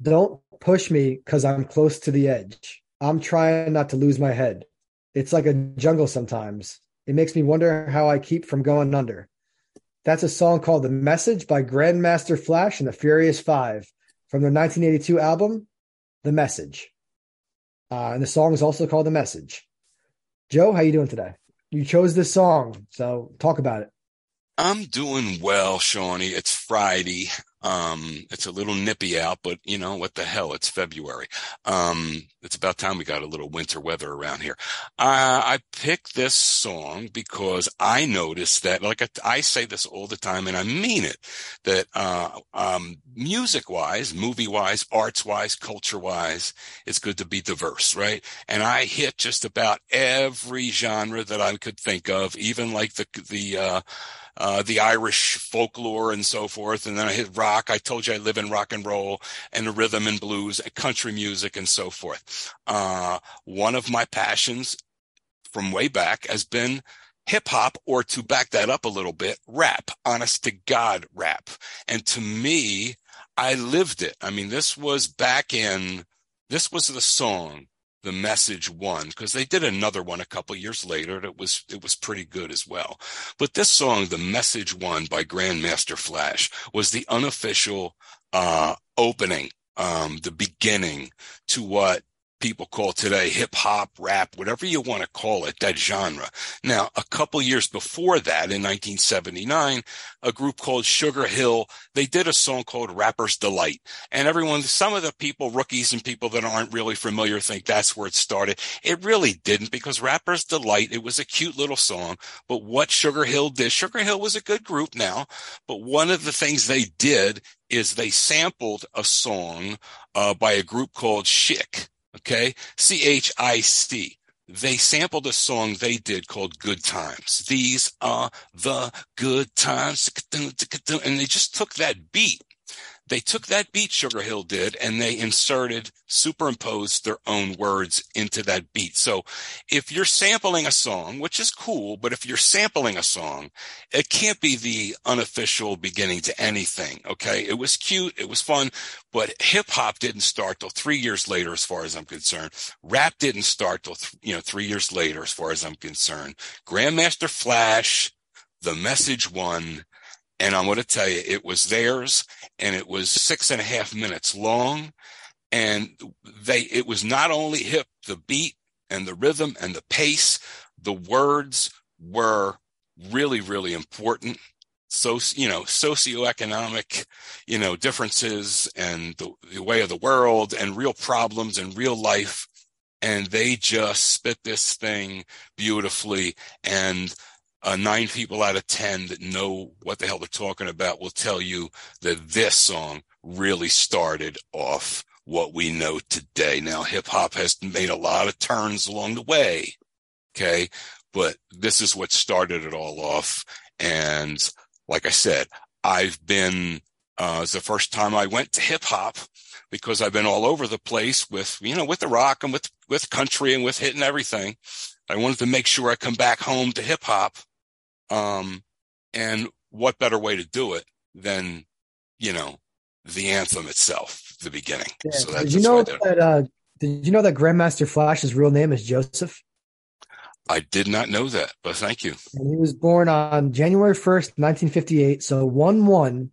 Don't push me because I'm close to the edge. I'm trying not to lose my head. It's like a jungle sometimes. It makes me wonder how I keep from going under. That's a song called The Message by Grandmaster Flash and the Furious Five from their 1982 album, The Message. Uh, and the song is also called The Message. Joe, how you doing today? You chose this song, so talk about it. I'm doing well, Shawnee. It's Friday. Um, it's a little nippy out, but you know what the hell? It's February. Um, it's about time we got a little winter weather around here. Uh, I picked this song because I noticed that, like I, I, say this all the time, and I mean it, that uh, um, music wise, movie wise, arts wise, culture wise, it's good to be diverse, right? And I hit just about every genre that I could think of, even like the the uh, uh, the Irish folklore and so forth. And then I hit rock. I told you I live in rock and roll and rhythm and blues and country music and so forth. Uh, one of my passions from way back has been hip hop, or to back that up a little bit, rap, honest to God rap. And to me, I lived it. I mean, this was back in, this was the song the message one because they did another one a couple years later it was it was pretty good as well. But this song the message one by grandmaster flash was the unofficial uh opening um the beginning to what people call today hip hop, rap, whatever you want to call it, that genre. Now, a couple years before that, in 1979, a group called Sugar Hill, they did a song called Rapper's Delight. And everyone, some of the people, rookies and people that aren't really familiar think that's where it started. It really didn't because Rapper's Delight, it was a cute little song. But what Sugar Hill did, Sugar Hill was a good group now, but one of the things they did is they sampled a song uh, by a group called Chic Okay. C-H-I-C. They sampled a song they did called Good Times. These are the good times. And they just took that beat they took that beat Sugar Hill did and they inserted, superimposed their own words into that beat. So if you're sampling a song, which is cool, but if you're sampling a song, it can't be the unofficial beginning to anything. Okay. It was cute. It was fun, but hip hop didn't start till three years later, as far as I'm concerned. Rap didn't start till, th- you know, three years later, as far as I'm concerned. Grandmaster Flash, the message one, and I'm going to tell you, it was theirs and it was six and a half minutes long. And they, it was not only hip, the beat and the rhythm and the pace, the words were really, really important. So, you know, socioeconomic, you know, differences and the, the way of the world and real problems and real life. And they just spit this thing beautifully. And uh, nine people out of 10 that know what the hell they're talking about will tell you that this song really started off what we know today. Now, hip hop has made a lot of turns along the way. Okay. But this is what started it all off. And like I said, I've been, uh, it's the first time I went to hip hop because I've been all over the place with, you know, with the rock and with, with country and with hitting everything. I wanted to make sure I come back home to hip hop um, and what better way to do it than, you know, the anthem itself, the beginning. Yeah. So did you know that, uh, did you know that Grandmaster Flash's real name is Joseph? I did not know that, but thank you. And he was born on January 1st, 1958. So 1 1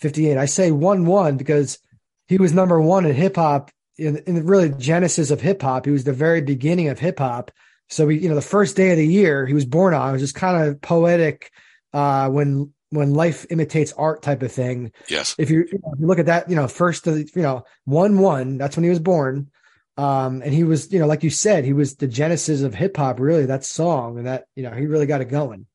58. I say 1 1 because he was number one in hip hop in, in really genesis of hip hop. He was the very beginning of hip hop. So we, you know, the first day of the year he was born on was just kind of poetic uh, when when life imitates art type of thing. Yes. If you, you, know, if you look at that, you know, first, you know, one one, that's when he was born. Um, and he was, you know, like you said, he was the genesis of hip hop, really. That song and that, you know, he really got it going.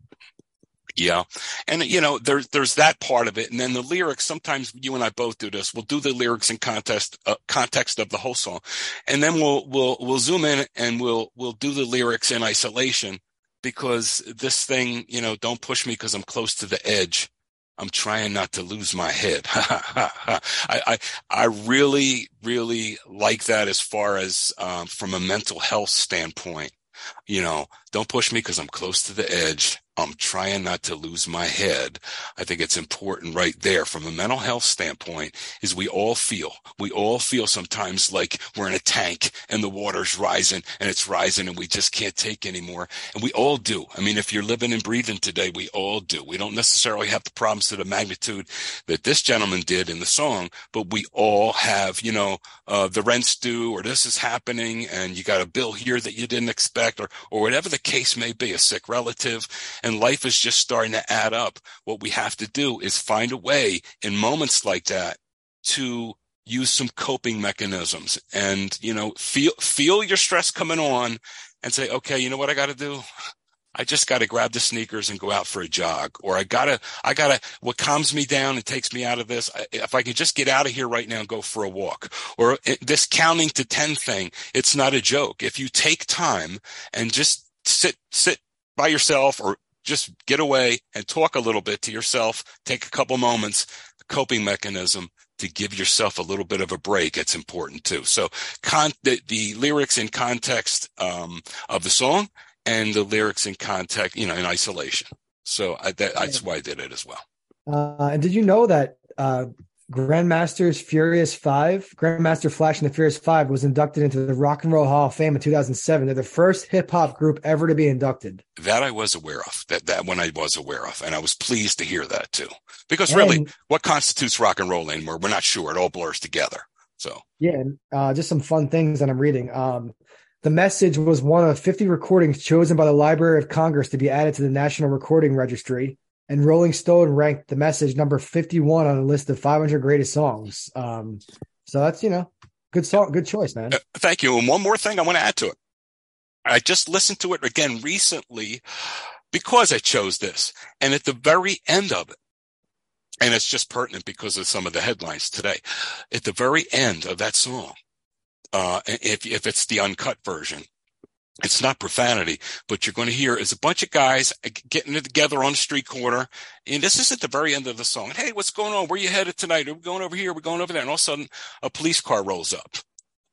Yeah. And you know, there's there's that part of it. And then the lyrics, sometimes you and I both do this. We'll do the lyrics in context uh, context of the whole song. And then we'll we'll we'll zoom in and we'll we'll do the lyrics in isolation because this thing, you know, don't push me because I'm close to the edge. I'm trying not to lose my head. I, I, I really, really like that as far as, um, from a mental health standpoint, you know, don't push me because I'm close to the edge. I'm trying not to lose my head. I think it's important right there from a mental health standpoint is we all feel, we all feel sometimes like we're in a tank and the water's rising and it's rising and we just can't take anymore. And we all do. I mean, if you're living and breathing today, we all do. We don't necessarily have the problems to the magnitude that this gentleman did in the song, but we all have, you know, uh, the rent's due or this is happening and you got a bill here that you didn't expect or, or whatever the case may be, a sick relative and life is just starting to add up. What we have to do is find a way in moments like that to use some coping mechanisms and, you know, feel, feel your stress coming on and say, okay, you know what I got to do? I just got to grab the sneakers and go out for a jog, or I gotta, I gotta, what calms me down and takes me out of this. If I can just get out of here right now and go for a walk or eh, this counting to 10 thing, it's not a joke. If you take time and just sit, sit by yourself or just get away and talk a little bit to yourself, take a couple moments, coping mechanism to give yourself a little bit of a break. It's important too. So con- the, the lyrics in context um, of the song and the lyrics in context, you know, in isolation. So I, that, that's why I did it as well. Uh, and did you know that uh, Grandmaster's Furious Five, Grandmaster Flash and the Furious Five was inducted into the Rock and Roll Hall of Fame in 2007. They're the first hip hop group ever to be inducted. That I was aware of. That that one I was aware of, and I was pleased to hear that too. Because and, really, what constitutes rock and roll anymore? We're not sure. It all blurs together. So yeah, uh, just some fun things that I'm reading. Um, the message was one of 50 recordings chosen by the Library of Congress to be added to the National Recording Registry and Rolling Stone ranked the message number 51 on a list of 500 greatest songs. Um, so that's, you know, good song, good choice, man. Uh, thank you. And one more thing I want to add to it. I just listened to it again recently because I chose this. And at the very end of it, and it's just pertinent because of some of the headlines today, at the very end of that song, uh, if, if it's the uncut version, it's not profanity, but you're going to hear is a bunch of guys getting together on the street corner. And this is at the very end of the song. Hey, what's going on? Where you headed tonight? Are we going over here? We're going over there. And all of a sudden a police car rolls up.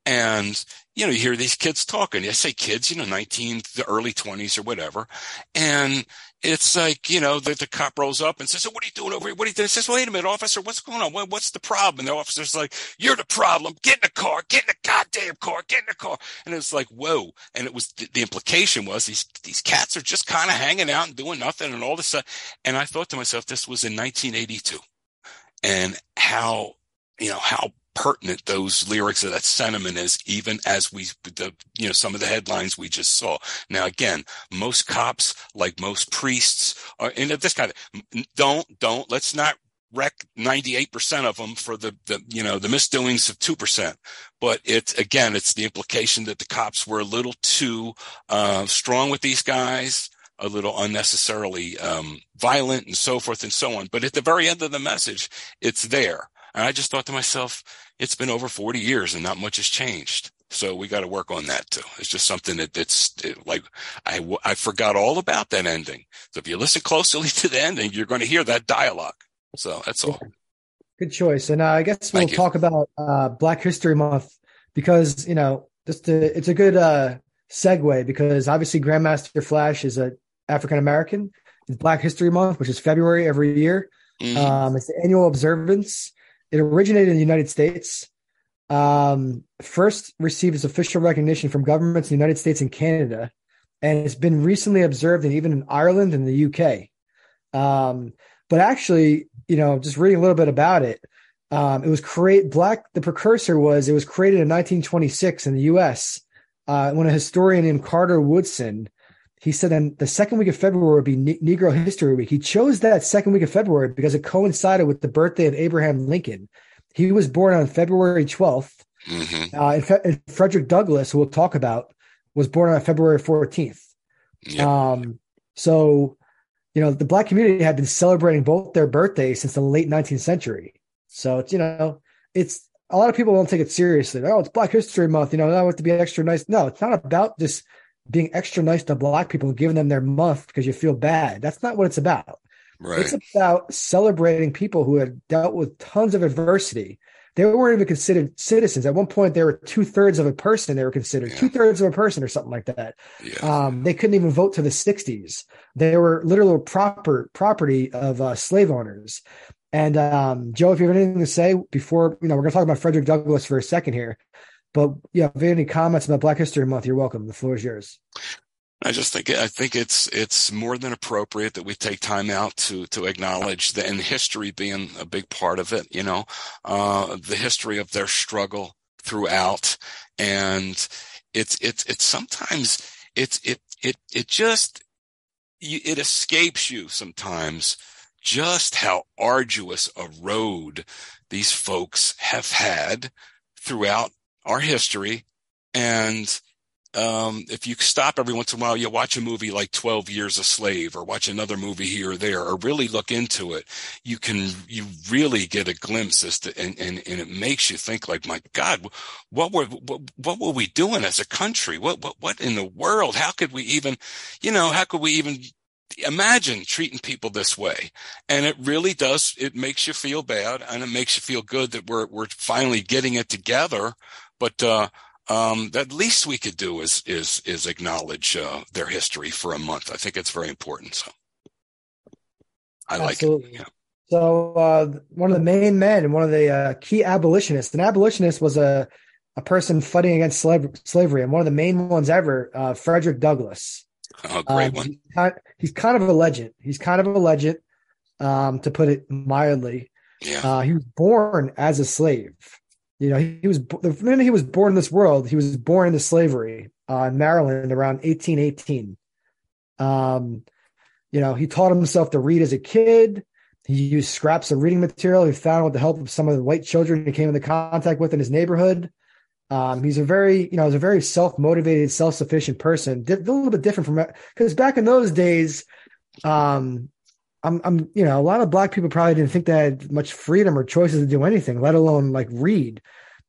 And, you know, you hear these kids talking. I say kids, you know, 19, the early 20s or whatever. And it's like, you know, the, the cop rolls up and says, so what are you doing over here? What are you doing? He says, wait a minute, officer, what's going on? What, what's the problem? And the officer's like, you're the problem. Get in the car. Get in the goddamn car. Get in the car. And it's like, whoa. And it was, the, the implication was these, these cats are just kind of hanging out and doing nothing and all this stuff. And I thought to myself, this was in 1982 and how, you know, how pertinent those lyrics of that sentiment is, even as we, the, you know, some of the headlines we just saw. Now, again, most cops, like most priests, are in this kind of, don't, don't, let's not wreck 98% of them for the, the, you know, the misdoings of 2%. But it's, again, it's the implication that the cops were a little too, uh, strong with these guys a little unnecessarily um, violent and so forth and so on. But at the very end of the message, it's there. And I just thought to myself, it's been over 40 years and not much has changed. So we got to work on that too. It's just something that it's it, like I, I forgot all about that ending. So if you listen closely to the ending, you're going to hear that dialogue. So that's all. Good choice. And uh, I guess we'll talk about uh, Black History Month because you know just to, it's a good uh, segue because obviously Grandmaster Flash is a African American. It's Black History Month, which is February every year. Mm-hmm. Um, it's the annual observance it originated in the United States. Um, first received its official recognition from governments in the United States and Canada, and it's been recently observed in even in Ireland and the UK. Um, but actually, you know, just reading a little bit about it, um, it was create black. The precursor was it was created in 1926 in the U.S. Uh, when a historian named Carter Woodson he said then the second week of February would be ne- Negro History Week. He chose that second week of February because it coincided with the birthday of Abraham Lincoln. He was born on February 12th. Mm-hmm. Uh, and, Fe- and, Frederick Douglass, who we'll talk about, was born on February 14th. Yep. Um, so, you know, the black community had been celebrating both their birthdays since the late 19th century. So it's, you know, it's a lot of people don't take it seriously. Oh, it's Black History Month. You know, I have to be extra nice. No, it's not about just being extra nice to black people and giving them their month because you feel bad. That's not what it's about. Right. It's about celebrating people who have dealt with tons of adversity. they weren't even considered citizens. At one point, they were two thirds of a person. They were considered yeah. two thirds of a person or something like that. Yeah. Um, they couldn't even vote to the '60s. They were literal proper property of uh, slave owners. And um, Joe, if you have anything to say before, you know, we're going to talk about Frederick Douglass for a second here. But yeah, if any comments about Black History Month, you're welcome. The floor is yours. I just think I think it's it's more than appropriate that we take time out to to acknowledge the and history being a big part of it. You know, uh, the history of their struggle throughout, and it's it's it's sometimes it's it it it just it escapes you sometimes just how arduous a road these folks have had throughout our history and um, if you stop every once in a while, you watch a movie like 12 Years a Slave or watch another movie here or there or really look into it, you can, you really get a glimpse as to, and, and, and it makes you think like, my God, what were, what, what were we doing as a country? What, what, what in the world? How could we even, you know, how could we even imagine treating people this way? And it really does, it makes you feel bad and it makes you feel good that we're, we're finally getting it together. But, uh, um, the least we could do is is is acknowledge uh, their history for a month. I think it's very important. So I Absolutely. like it. Yeah. So uh, one of the main men one of the uh, key abolitionists, an abolitionist was a a person fighting against slavery, and one of the main ones ever, uh, Frederick Douglass. Oh, great um, one. He's kind, he's kind, of a legend. He's kind of a legend, um, to put it mildly. Yeah. Uh, he was born as a slave. You know, he, he, was the minute he was born in this world, he was born into slavery uh, in Maryland around 1818. Um, you know, he taught himself to read as a kid. He used scraps of reading material he found with the help of some of the white children he came into contact with in his neighborhood. Um, he's a very, you know, he's a very self-motivated, self-sufficient person. a little bit different from because back in those days, um, I'm, I'm, you know, a lot of black people probably didn't think they had much freedom or choices to do anything, let alone like read.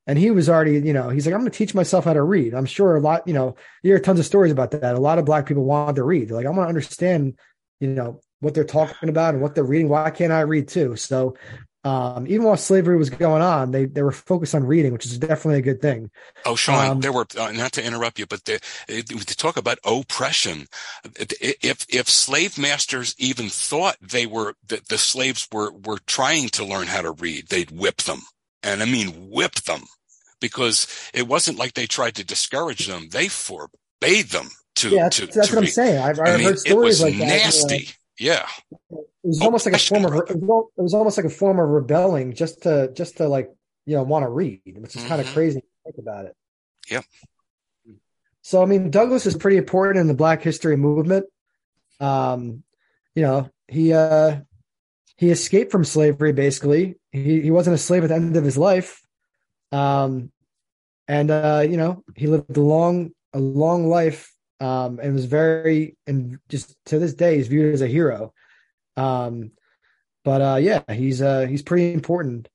And he was already, you know, he's like, I'm going to teach myself how to read. I'm sure a lot, you know, you hear tons of stories about that. A lot of black people want to read. They're like, I want to understand, you know, what they're talking about and what they're reading. Why can't I read too? So um, even while slavery was going on, they, they were focused on reading, which is definitely a good thing. Oh, Sean, um, there were, uh, not to interrupt you, but the, to talk about oppression, if, if slave masters even thought they were, that the slaves were, were trying to learn how to read, they'd whip them. And I mean, whip them because it wasn't like they tried to discourage them. They forbade them to, yeah, that's, to, that's to what read. I'm saying. I've, I've I mean, heard stories like nasty. that. You know, yeah. It was almost like a form of it was almost like a form of rebelling just to just to like you know want to read, which is mm-hmm. kind of crazy to think about it. yeah So I mean, Douglass is pretty important in the Black History movement. Um, you know, he uh he escaped from slavery basically. He he wasn't a slave at the end of his life. Um and uh, you know, he lived a long a long life um, and was very and just to this day he's viewed as a hero. Um, but uh, yeah, he's uh, he's pretty important.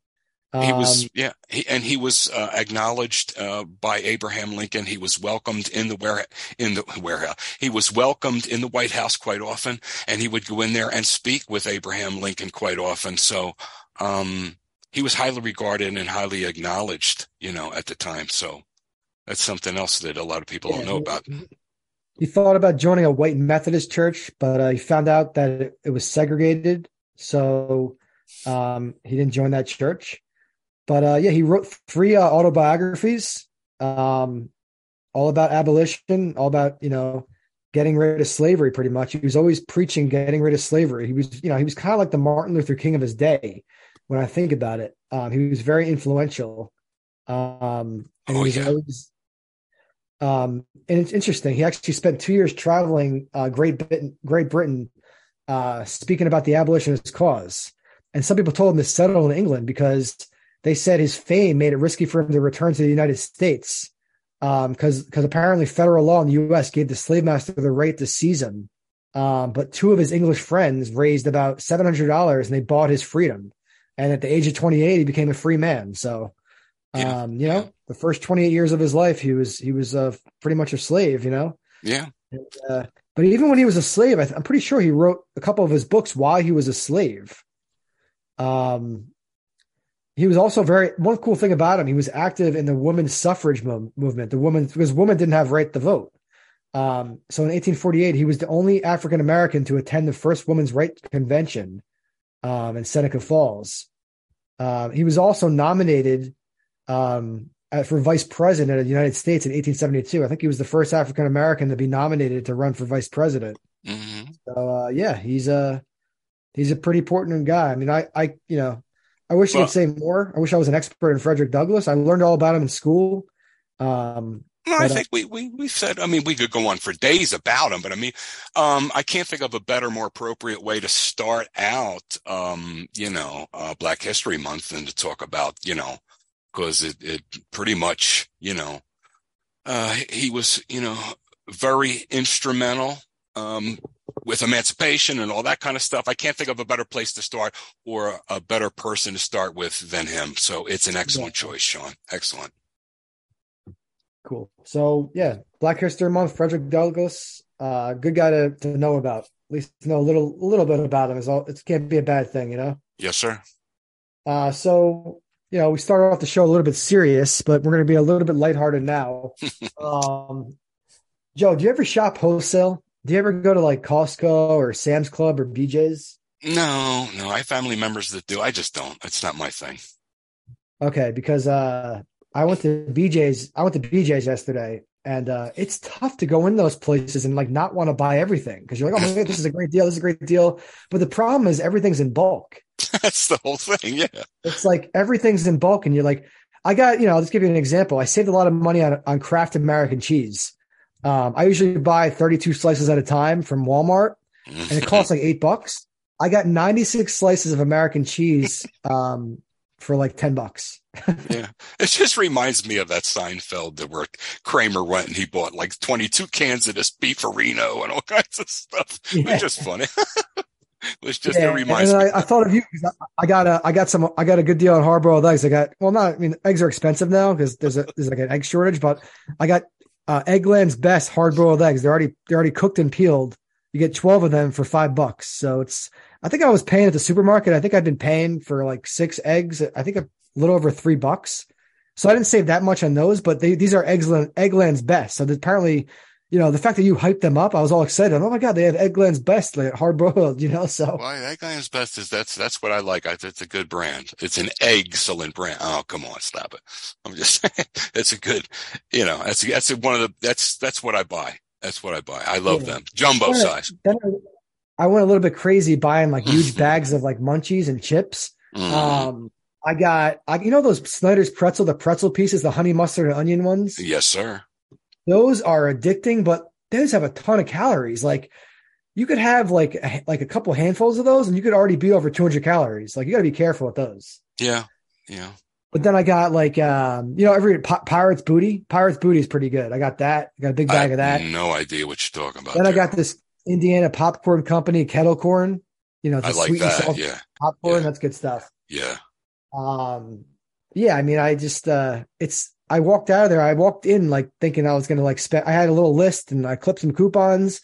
Um, he was um, yeah, he, and he was uh, acknowledged uh, by Abraham Lincoln. He was welcomed in the where in the warehouse. He was welcomed in the White House quite often, and he would go in there and speak with Abraham Lincoln quite often. So um, he was highly regarded and highly acknowledged, you know, at the time. So that's something else that a lot of people yeah, don't know about he thought about joining a white Methodist church, but uh, he found out that it, it was segregated, so um, he didn't join that church. But uh, yeah, he wrote three uh, autobiographies, um, all about abolition, all about you know getting rid of slavery. Pretty much, he was always preaching getting rid of slavery. He was you know he was kind of like the Martin Luther King of his day. When I think about it, um, he was very influential. Um, and oh, he was yeah. always um, and it's interesting. He actually spent two years traveling uh, Great Britain, Great Britain, uh, speaking about the abolitionist cause. And some people told him to settle in England because they said his fame made it risky for him to return to the United States. Because um, because apparently federal law in the U.S. gave the slave master the right to seize him. Um, but two of his English friends raised about seven hundred dollars and they bought his freedom. And at the age of twenty eight, he became a free man. So yeah. Um, you know, the first 28 years of his life, he was he was uh, pretty much a slave. You know. Yeah. And, uh, but even when he was a slave, I am pretty sure he wrote a couple of his books while he was a slave. Um, he was also very one cool thing about him. He was active in the women's suffrage mo- movement. The women because women didn't have right to vote. Um, so in 1848, he was the only African American to attend the first women's right convention um, in Seneca Falls. Uh, he was also nominated um, for vice president of the United States in 1872. I think he was the first African American to be nominated to run for vice president. Mm-hmm. So uh, yeah, he's a he's a pretty important guy. I mean, I I you know I wish well, I could say more. I wish I was an expert in Frederick Douglass. I learned all about him in school. Um, no, I uh, think we, we, we said, I mean, we could go on for days about him, but I mean, um, I can't think of a better, more appropriate way to start out, um, you know, uh, Black History Month than to talk about, you know, cause it, it pretty much, you know, uh, he was, you know, very instrumental, um, with emancipation and all that kind of stuff. I can't think of a better place to start or a better person to start with than him. So it's an excellent yeah. choice, Sean. Excellent. Cool. So yeah, Black History Month, Frederick Douglass, uh, good guy to, to know about. At least know a little a little bit about him. Is all it can't be a bad thing, you know. Yes, sir. Uh, so you know, we started off the show a little bit serious, but we're going to be a little bit lighthearted now. um, Joe, do you ever shop wholesale? Do you ever go to like Costco or Sam's Club or BJ's? No, no. I have family members that do. I just don't. It's not my thing. Okay, because uh, I went to BJ's. I went to BJ's yesterday, and uh, it's tough to go in those places and like not want to buy everything because you're like, oh my god, this is a great deal. This is a great deal. But the problem is everything's in bulk. That's the whole thing. Yeah, it's like everything's in bulk, and you're like, I got you know. I'll just give you an example. I saved a lot of money on on Kraft American cheese. Um, I usually buy 32 slices at a time from Walmart, and it costs like eight bucks. I got 96 slices of American cheese um, for like 10 bucks. yeah. It just reminds me of that Seinfeld that where Kramer went and he bought like 22 cans of this beefarino and all kinds of stuff. Yeah. It's just funny. it's just yeah. it reminds and me. I, I, thought of you because I, I, got a I got some I got a good deal on hard boiled eggs. I got well not I mean eggs are expensive now because there's a there's like an egg shortage, but I got uh, Eggland's best hard boiled eggs. They're already they're already cooked and peeled. You get twelve of them for five bucks. So it's I think I was paying at the supermarket. I think I've been paying for like six eggs. I think a little over three bucks. So I didn't save that much on those, but they, these are Eggland, Eggland's best. So apparently, you know, the fact that you hyped them up, I was all excited. Oh my god, they have Eggland's best, like hard boiled. You know, so well, Eggland's best is that's that's what I like. I, it's a good brand. It's an excellent brand. Oh come on, stop it. I'm just saying, it's a good. You know, that's that's one of the that's that's what I buy. That's what I buy. I love yeah. them, jumbo then size. Then I went a little bit crazy buying like huge bags of like munchies and chips. Mm. Um, I got, I, you know, those Snyder's pretzel, the pretzel pieces, the honey mustard and onion ones. Yes, sir. Those are addicting, but those have a ton of calories. Like you could have like a, like a couple handfuls of those, and you could already be over 200 calories. Like you got to be careful with those. Yeah, yeah. But then I got like, um, you know, every Pirates Booty. Pirates Booty is pretty good. I got that. I got a big bag of that. No idea what you're talking about. Then there. I got this Indiana popcorn company kettle corn. You know, I like that. Yeah, popcorn. Yeah. That's good stuff. Yeah. Um. Yeah. I mean, I just uh, it's I walked out of there. I walked in like thinking I was going to like spend, I had a little list and I clipped some coupons.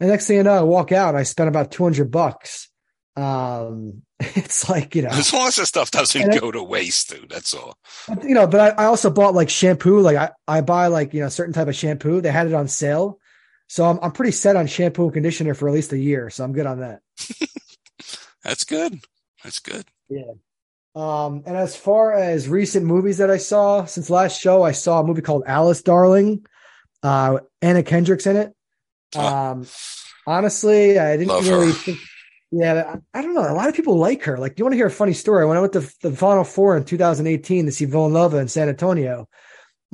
And next thing you know, I walk out, I spent about 200 bucks. Um, it's like, you know, as long as the stuff doesn't go to waste, dude, that's all. You know, but I, I also bought like shampoo. Like I, I buy like, you know, certain type of shampoo. They had it on sale. So I'm, I'm pretty set on shampoo and conditioner for at least a year. So I'm good on that. that's good. That's good. Yeah. Um, and as far as recent movies that I saw since last show, I saw a movie called Alice Darling. Uh, Anna Kendrick's in it. Um, honestly, I didn't Love really her. think. Yeah, I don't know. A lot of people like her. Like, do you want to hear a funny story? When I went to the Final Four in 2018 to see Villanova in San Antonio,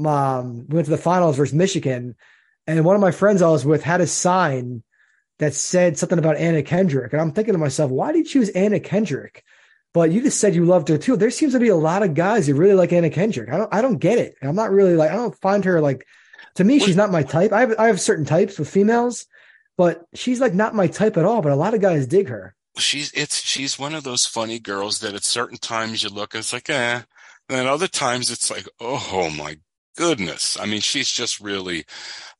um, we went to the finals versus Michigan, and one of my friends I was with had a sign that said something about Anna Kendrick, and I'm thinking to myself, why did you choose Anna Kendrick? But you just said you loved her too. There seems to be a lot of guys who really like Anna Kendrick. I don't I don't get it. I'm not really like I don't find her like to me, she's not my type. I have I have certain types with females, but she's like not my type at all. But a lot of guys dig her. She's it's she's one of those funny girls that at certain times you look and it's like, eh. And then other times it's like, oh my goodness. I mean, she's just really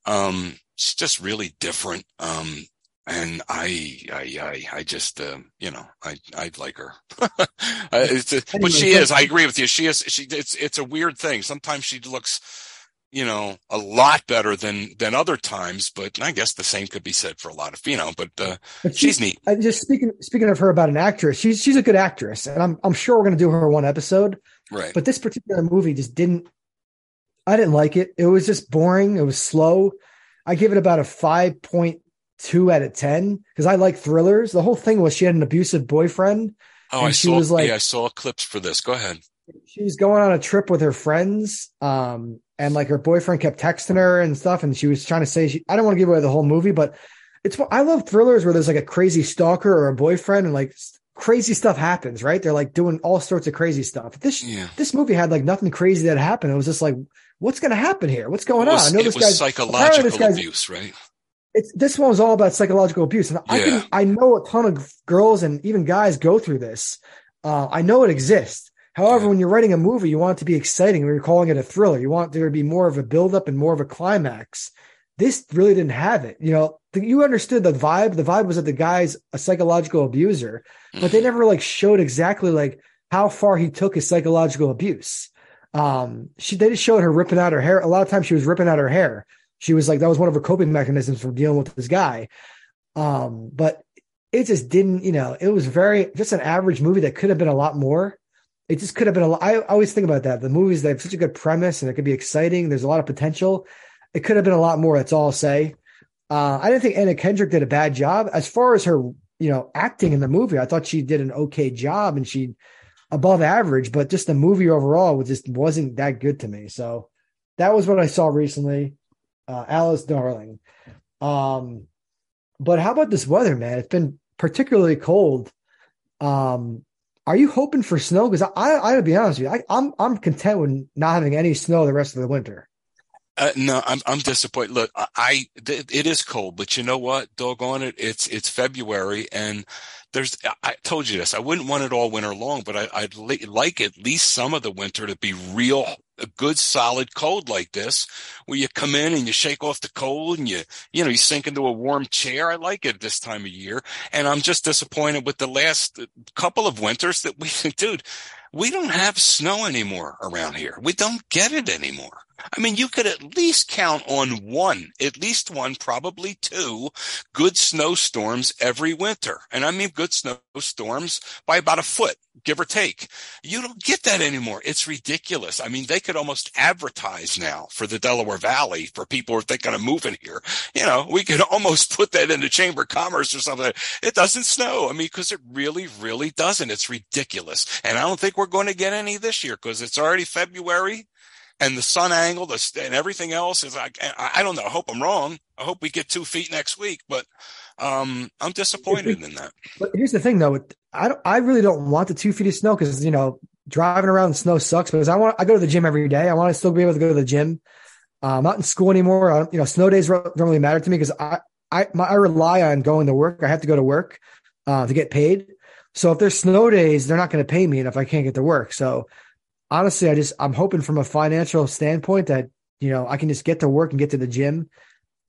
um she's just really different. Um and I, I, I, I just, uh, you know, I, I'd like her. but she is. I agree with you. She is. She. It's. It's a weird thing. Sometimes she looks, you know, a lot better than than other times. But I guess the same could be said for a lot of, you know. But, uh, but she's neat. I just speaking speaking of her about an actress. She's she's a good actress, and I'm I'm sure we're gonna do her one episode. Right. But this particular movie just didn't. I didn't like it. It was just boring. It was slow. I give it about a five point two out of ten because I like thrillers. The whole thing was she had an abusive boyfriend. Oh, I she saw. Was like, yeah, I saw clips for this. Go ahead. She was going on a trip with her friends, um, and like her boyfriend kept texting her and stuff, and she was trying to say she. I don't want to give away the whole movie, but it's. I love thrillers where there's like a crazy stalker or a boyfriend, and like crazy stuff happens. Right? They're like doing all sorts of crazy stuff. This yeah. this movie had like nothing crazy that happened. It was just like, what's going to happen here? What's going was, on? I know this guy's psychological this guy's, abuse, right? it's this one was all about psychological abuse, and I can I know a ton of girls and even guys go through this. Uh, I know it exists. However, yeah. when you're writing a movie, you want it to be exciting. When you're calling it a thriller, you want there to be more of a buildup and more of a climax. This really didn't have it. You know, the, you understood the vibe. The vibe was that the guy's a psychological abuser, but they mm-hmm. never like showed exactly like how far he took his psychological abuse. Um, she they just showed her ripping out her hair. A lot of times she was ripping out her hair. She was like, that was one of her coping mechanisms for dealing with this guy. Um, but it just didn't, you know, it was very, just an average movie that could have been a lot more. It just could have been a lot. I always think about that. The movies that have such a good premise and it could be exciting. There's a lot of potential. It could have been a lot more. That's all I'll say. Uh, I didn't think Anna Kendrick did a bad job as far as her, you know, acting in the movie. I thought she did an okay job and she above average, but just the movie overall was just wasn't that good to me. So that was what I saw recently uh, Alice Darling. Um, but how about this weather, man? It's been particularly cold. Um, are you hoping for snow? Because I, I, to be honest with you, I, I'm I'm content with not having any snow the rest of the winter. Uh, no, I'm I'm disappointed. Look, I, it is cold, but you know what? Doggone it, it's it's February, and there's. I told you this. I wouldn't want it all winter long, but I, would like at least some of the winter to be real a good solid cold like this where you come in and you shake off the cold and you you know you sink into a warm chair i like it this time of year and i'm just disappointed with the last couple of winters that we dude we don't have snow anymore around here we don't get it anymore I mean, you could at least count on one, at least one, probably two good snowstorms every winter. And I mean good snowstorms by about a foot, give or take. You don't get that anymore. It's ridiculous. I mean, they could almost advertise now for the Delaware Valley for people who are thinking of moving here. You know, we could almost put that in the Chamber of Commerce or something. It doesn't snow. I mean, because it really, really doesn't. It's ridiculous. And I don't think we're going to get any this year because it's already February and the sun angle the, and everything else is like I, don't know. I hope I'm wrong. I hope we get two feet next week, but um, I'm disappointed in that. But here's the thing, though. I don't, I really don't want the two feet of snow because you know driving around in snow sucks. Because I want I go to the gym every day. I want to still be able to go to the gym. Uh, I'm not in school anymore. I, you know, snow days don't really matter to me because I I my, I rely on going to work. I have to go to work uh, to get paid. So if there's snow days, they're not going to pay me, and if I can't get to work, so honestly, I just I'm hoping from a financial standpoint that you know I can just get to work and get to the gym,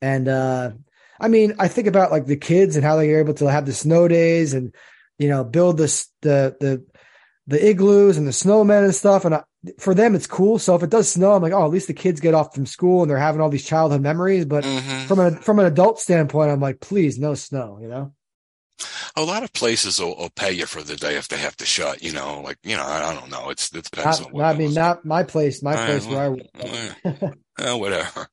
and uh, I mean I think about like the kids and how they're able to have the snow days and you know build this the the the igloos and the snowmen and stuff, and I, for them it's cool. So if it does snow, I'm like, oh, at least the kids get off from school and they're having all these childhood memories. But mm-hmm. from a from an adult standpoint, I'm like, please, no snow, you know a lot of places will, will, pay you for the day if they have to shut. You know, like you know, I, I don't know. It's it depends not, on. I mean, not my place. My place where I work. uh, whatever.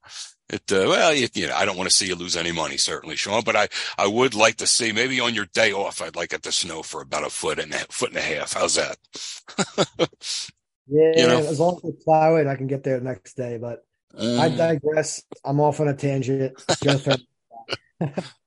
It uh, well, it, you know, I don't want to see you lose any money, certainly, Sean. But I, I would like to see maybe on your day off, I'd like it to snow for about a foot and a foot and a half. How's that? yeah, you know? as long as we plow it, I can get there the next day. But um, I mm. digress. I'm off on a tangent.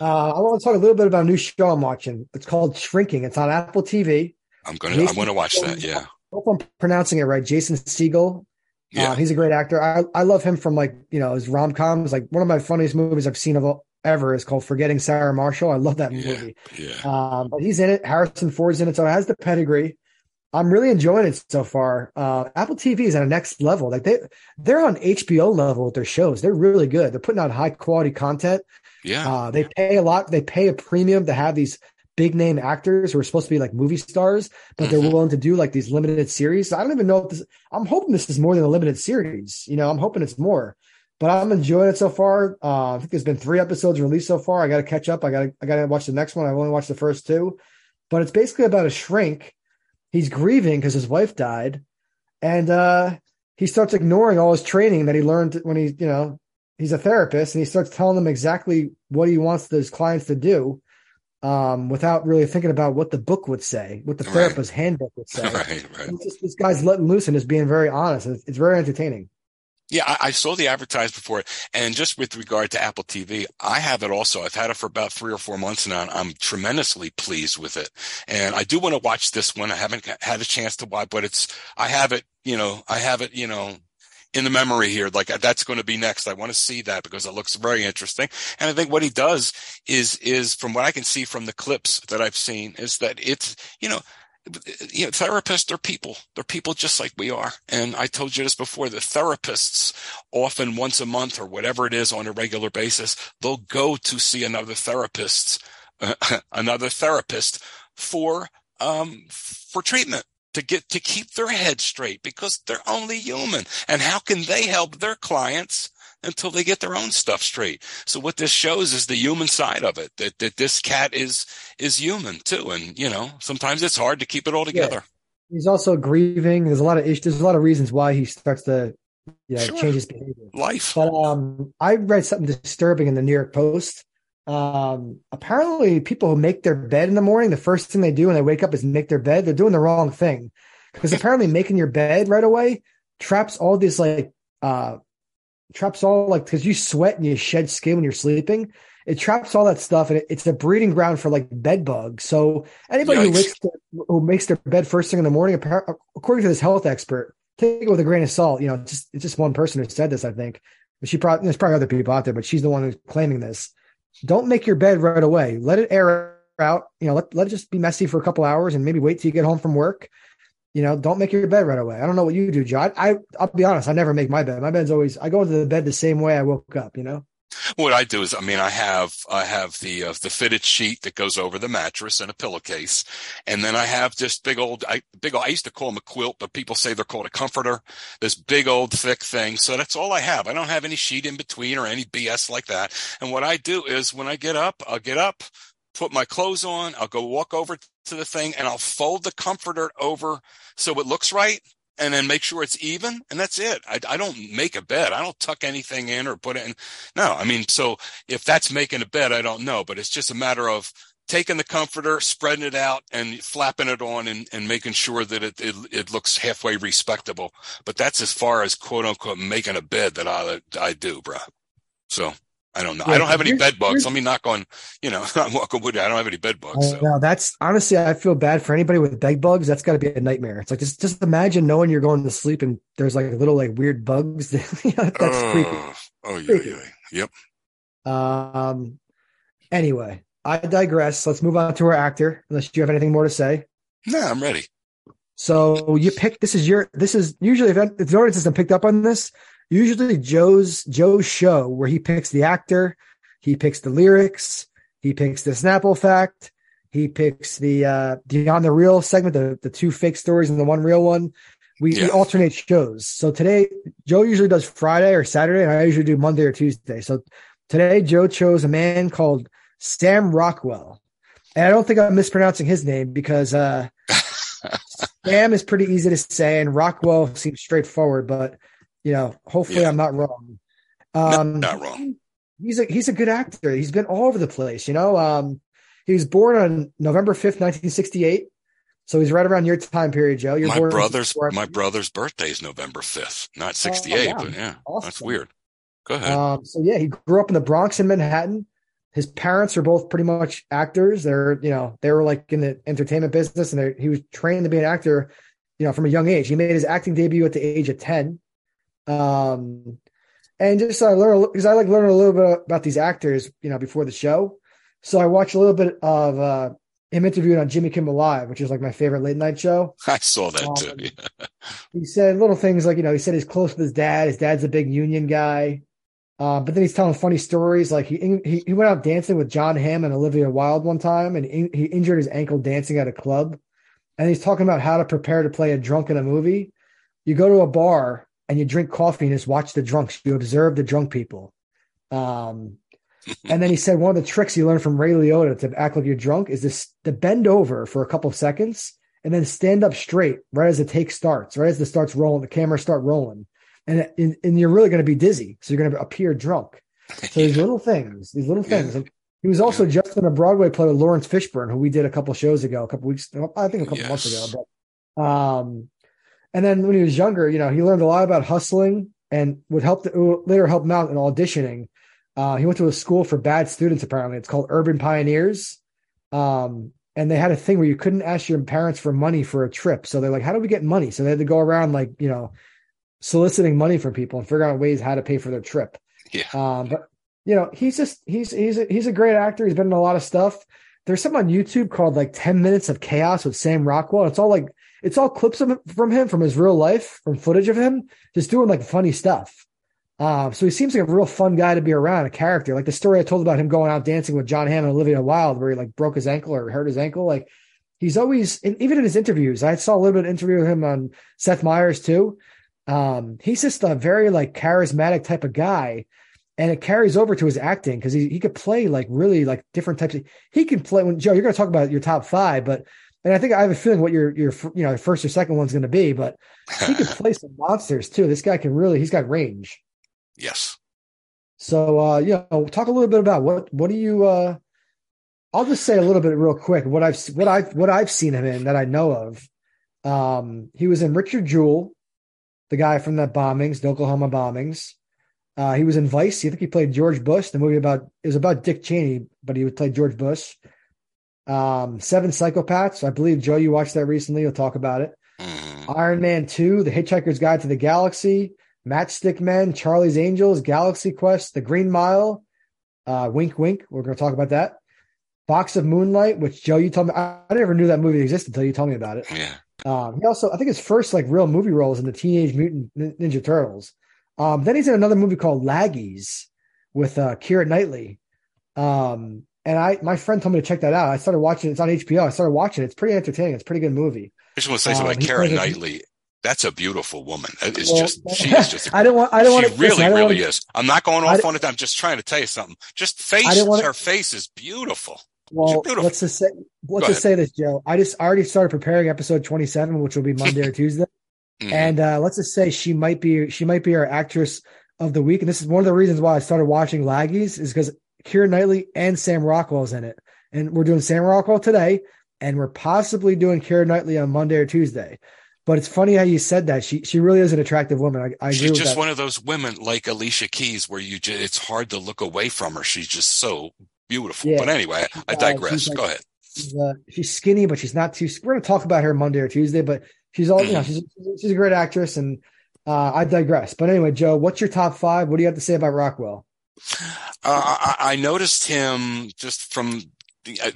uh, I want to talk a little bit about a new show I'm watching. It's called Shrinking. It's on Apple TV. I'm gonna Jason I'm gonna watch that. Yeah. I hope I'm pronouncing it right. Jason Segel. Yeah. Uh, he's a great actor. I, I love him from like, you know, his rom coms. Like one of my funniest movies I've seen of ever is called Forgetting Sarah Marshall. I love that movie. Yeah. Um, but he's in it. Harrison Ford's in it. So it has the pedigree. I'm really enjoying it so far. Uh, Apple TV is at a next level. Like they, they're on HBO level with their shows. They're really good. They're putting out high quality content. Yeah. Uh, they pay a lot. They pay a premium to have these big name actors who are supposed to be like movie stars, but they're Mhm. willing to do like these limited series. I don't even know if this, I'm hoping this is more than a limited series. You know, I'm hoping it's more, but I'm enjoying it so far. Uh, I think there's been three episodes released so far. I got to catch up. I got to, I got to watch the next one. I've only watched the first two, but it's basically about a shrink. He's grieving because his wife died and, uh, he starts ignoring all his training that he learned when he, you know, he's a therapist and he starts telling them exactly what he wants those clients to do um, without really thinking about what the book would say, what the Right. therapist's handbook would say. Right, right. Just, this guy's letting loose and is being very honest. It's, it's very entertaining. Yeah, I, I saw the advertised before. And just with regard to Apple TV, I have it also. I've had it for about three or four months now, and I'm tremendously pleased with it. And I do want to watch this one. I haven't had a chance to watch, but it's, I have it, you know, I have it, you know, in the memory here. Like that's going to be next. I want to see that because it looks very interesting. And I think what he does is, is from what I can see from the clips that I've seen is that it's, you know, you know, therapists are people. They're people just like we are. And I told you this before, the therapists often once a month or whatever it is on a regular basis, they'll go to see another therapist, uh, another therapist for, um, for treatment to get, to keep their head straight because they're only human. And how can they help their clients? Until they get their own stuff straight. So what this shows is the human side of it. That that this cat is is human too, and you know sometimes it's hard to keep it all together. He's also grieving. There's a lot of issues. There's a lot of reasons why he starts to, you know, Sure. change his behavior. Life. But um, I read something disturbing in the New York Post. Um, apparently, people who make their bed in the morning, the first thing they do when they wake up is make their bed. They're doing the wrong thing because apparently making your bed right away traps all these like uh traps all like because you sweat and you shed skin when you're sleeping. It traps all that stuff and it, it's a breeding ground for like bed bugs. So anybody who makes, their, who makes their bed first thing in the morning, according to this health expert, take it with a grain of salt. You know, it's just it's just one person who said this, I think. But she probably there's probably other people out there, but she's the one who's claiming this. Don't make your bed right away. Let it air out. You know, let let it just be messy for a couple hours and maybe wait till you get home from work. You know, don't make your bed right away. I don't know what you do, Joe. I, I I'll be honest, I never make my bed. My bed's always I go into the bed the same way I woke up, you know? What I do is, I mean, I have I have the uh, the fitted sheet that goes over the mattress and a pillowcase, and then I have this big old I big old, I used to call them a quilt, but people say they're called a comforter. This big old thick thing. So that's all I have. I don't have any sheet in between or any BS like that. And what I do is when I get up, I'll get up, put my clothes on, I'll go walk over to the thing, and I'll fold the comforter over so it looks right and then make sure it's even and that's it. I, I don't make a bed i don't tuck anything in or put it in. No i mean so if that's making a bed i don't know but it's just a matter of taking the comforter spreading it out and flapping it on and, and making sure that it, it it looks halfway respectable. But that's as far as quote unquote making a bed that i i do bro so i don't know i don't have any bed bugs let me knock on you know i'm walking with you i don't have any bed bugs so. No, that's honestly, I feel bad for anybody with bed bugs. That's got to be a nightmare. It's like just just imagine knowing you're going to sleep and there's like little like weird bugs. that's creepy. oh, yeah, Creepy. yeah yep Um. Anyway, I digress. Let's move on to our actor. Unless you have anything more to say. no i'm ready So you pick. This is your. This is usually if, if the audience hasn't picked up on this. Usually Joe's Joe's show where he picks the actor, he picks the lyrics, he picks the Snapple fact, he picks the uh the on the real segment, the the two fake stories and the one real one. We, we alternate shows. So today Joe usually does Friday or Saturday, and I usually do Monday or Tuesday. So today Joe chose a man called Sam Rockwell. And I don't think I'm mispronouncing his name because uh Sam is pretty easy to say, and Rockwell seems straightforward, but you know, hopefully Yeah. I'm not wrong. Um, not wrong. He's a he's a good actor. He's been all over the place. You know, um, he was born on November fifth, nineteen sixty eight. So he's right around your time period, Joe. You're my brother's my brother's birthday is November fifth, not sixty eight, wow. but yeah, that's weird. Go ahead. Um, so yeah, he grew up in the Bronx in Manhattan. His parents are both pretty much actors. They're, you know, they were like in the entertainment business and he was trained to be an actor, you know, from a young age. He made his acting debut at the age of 10. Um, and just so I learned, because I like learning a little bit about these actors, you know, before the show. So I watched a little bit of uh, him interviewed on Jimmy Kimmel Live, which is like my favorite late night show. I saw that um, too. Yeah. He said little things like, you know, he said he's close with his dad. His dad's a big union guy. Uh, but then he's telling funny stories. Like he, he he went out dancing with Jon Hamm and Olivia Wilde one time, and in, he injured his ankle dancing at a club. And he's talking about how to prepare to play a drunk in a movie. You go to a bar and you drink coffee and just watch the drunks. You observe the drunk people. Um, and then he said one of the tricks you learn from Ray Liotta to act like you're drunk is this to bend over for a couple of seconds and then stand up straight right as the take starts, right as the starts rolling, the camera start rolling, and and, and you're really going to be dizzy, so you're going to appear drunk. So these little things, these little things. And he was also just in a Broadway play with Laurence Fishburne, who we did a couple shows ago, a couple weeks, I think a couple yes. months ago. But um, and then when he was younger, you know, he learned a lot about hustling and would help to, later help him out in auditioning. Uh, he went to a school for bad students. Apparently, it's called Urban Pioneers. Um, and they had a thing where you couldn't ask your parents for money for a trip. So they're like, how do we get money? So they had to go around like, you know, soliciting money from people and figuring out ways how to pay for their trip. Yeah. Um, but you know, he's just he's he's a, he's a great actor. He's been in a lot of stuff. There's something on YouTube called like 10 minutes of chaos with Sam Rockwell. It's all like it's all clips of, from him from his real life, from footage of him just doing like funny stuff. Uh, so he seems like a real fun guy to be around, a character. Like the story I told about him going out dancing with Jon Hamm and Olivia Wilde, where he like broke his ankle or hurt his ankle. Like he's always, even in his interviews, I saw a little bit of interview with him on Seth Meyers too. Um, he's just a very like charismatic type of guy, and it carries over to his acting because he he could play like really like different types of. He can play when Joe. You're going to talk about your top five, but and I think I have a feeling what your your you know first or second one's going to be, but he can play some monsters too. This guy can really. He's got range. Yes. So uh, you know, talk a little bit about what what do you uh I'll just say a little bit real quick what I've what I've what I've seen him in that I know of. Um, he was in Richard Jewell, the guy from the bombings, the Oklahoma bombings. Uh, he was in Vice. I think he played George Bush. The movie about it was about Dick Cheney, but he would play George Bush. Um, Seven Psychopaths. I believe Joe, you watched that recently. You'll talk about it. Mm. Iron Man Two, The Hitchhiker's Guide to the Galaxy, Matchstick Men, Charlie's Angels, Galaxy Quest, The Green Mile, uh, Wink Wink. We're going to talk about that. Box of Moonlight, which Joe, you told me I, I never knew that movie existed until you told me about it. Yeah. Um, he also, I think his first like real movie role is in the Teenage Mutant Ninja Turtles. Um, then he's in another movie called Laggies with uh, Keira Knightley. Um, and I, my friend told me to check that out. I started watching. It's on HBO. I started watching. it. It's pretty entertaining. It's a pretty good movie. I just want to say something um, about Keira Knightley. That's a beautiful woman. It's well, just she is just. I don't want. I don't want. She really, listen, really is. I'm not going off on it. I'm just trying to tell you something. Just face. Wanna, her face is beautiful. Well, beautiful. let's just say let's just say this, Joe. I just I already started preparing episode 27, which will be Monday or Tuesday, mm-hmm. and uh, let's just say she might be she might be our actress of the week, and this is one of the reasons why I started watching Laggies is because Keira Knightley and Sam Rockwell's in it, and we're doing Sam Rockwell today, and we're possibly doing Keira Knightley on Monday or Tuesday. But it's funny how you said that. She she really is an attractive woman. I, I She's just one of those women like Alicia Keys, where you just it's hard to look away from her. She's just so beautiful. Yeah. But anyway, I digress. Like, Go ahead. She's, uh, she's, skinny, but she's not too. We're going to talk about her Monday or Tuesday, but she's all you know. She's she's a great actress, and uh, I digress. But anyway, Joe, what's your top five? What do you have to say about Rockwell? Uh, I, I, noticed him just from uh,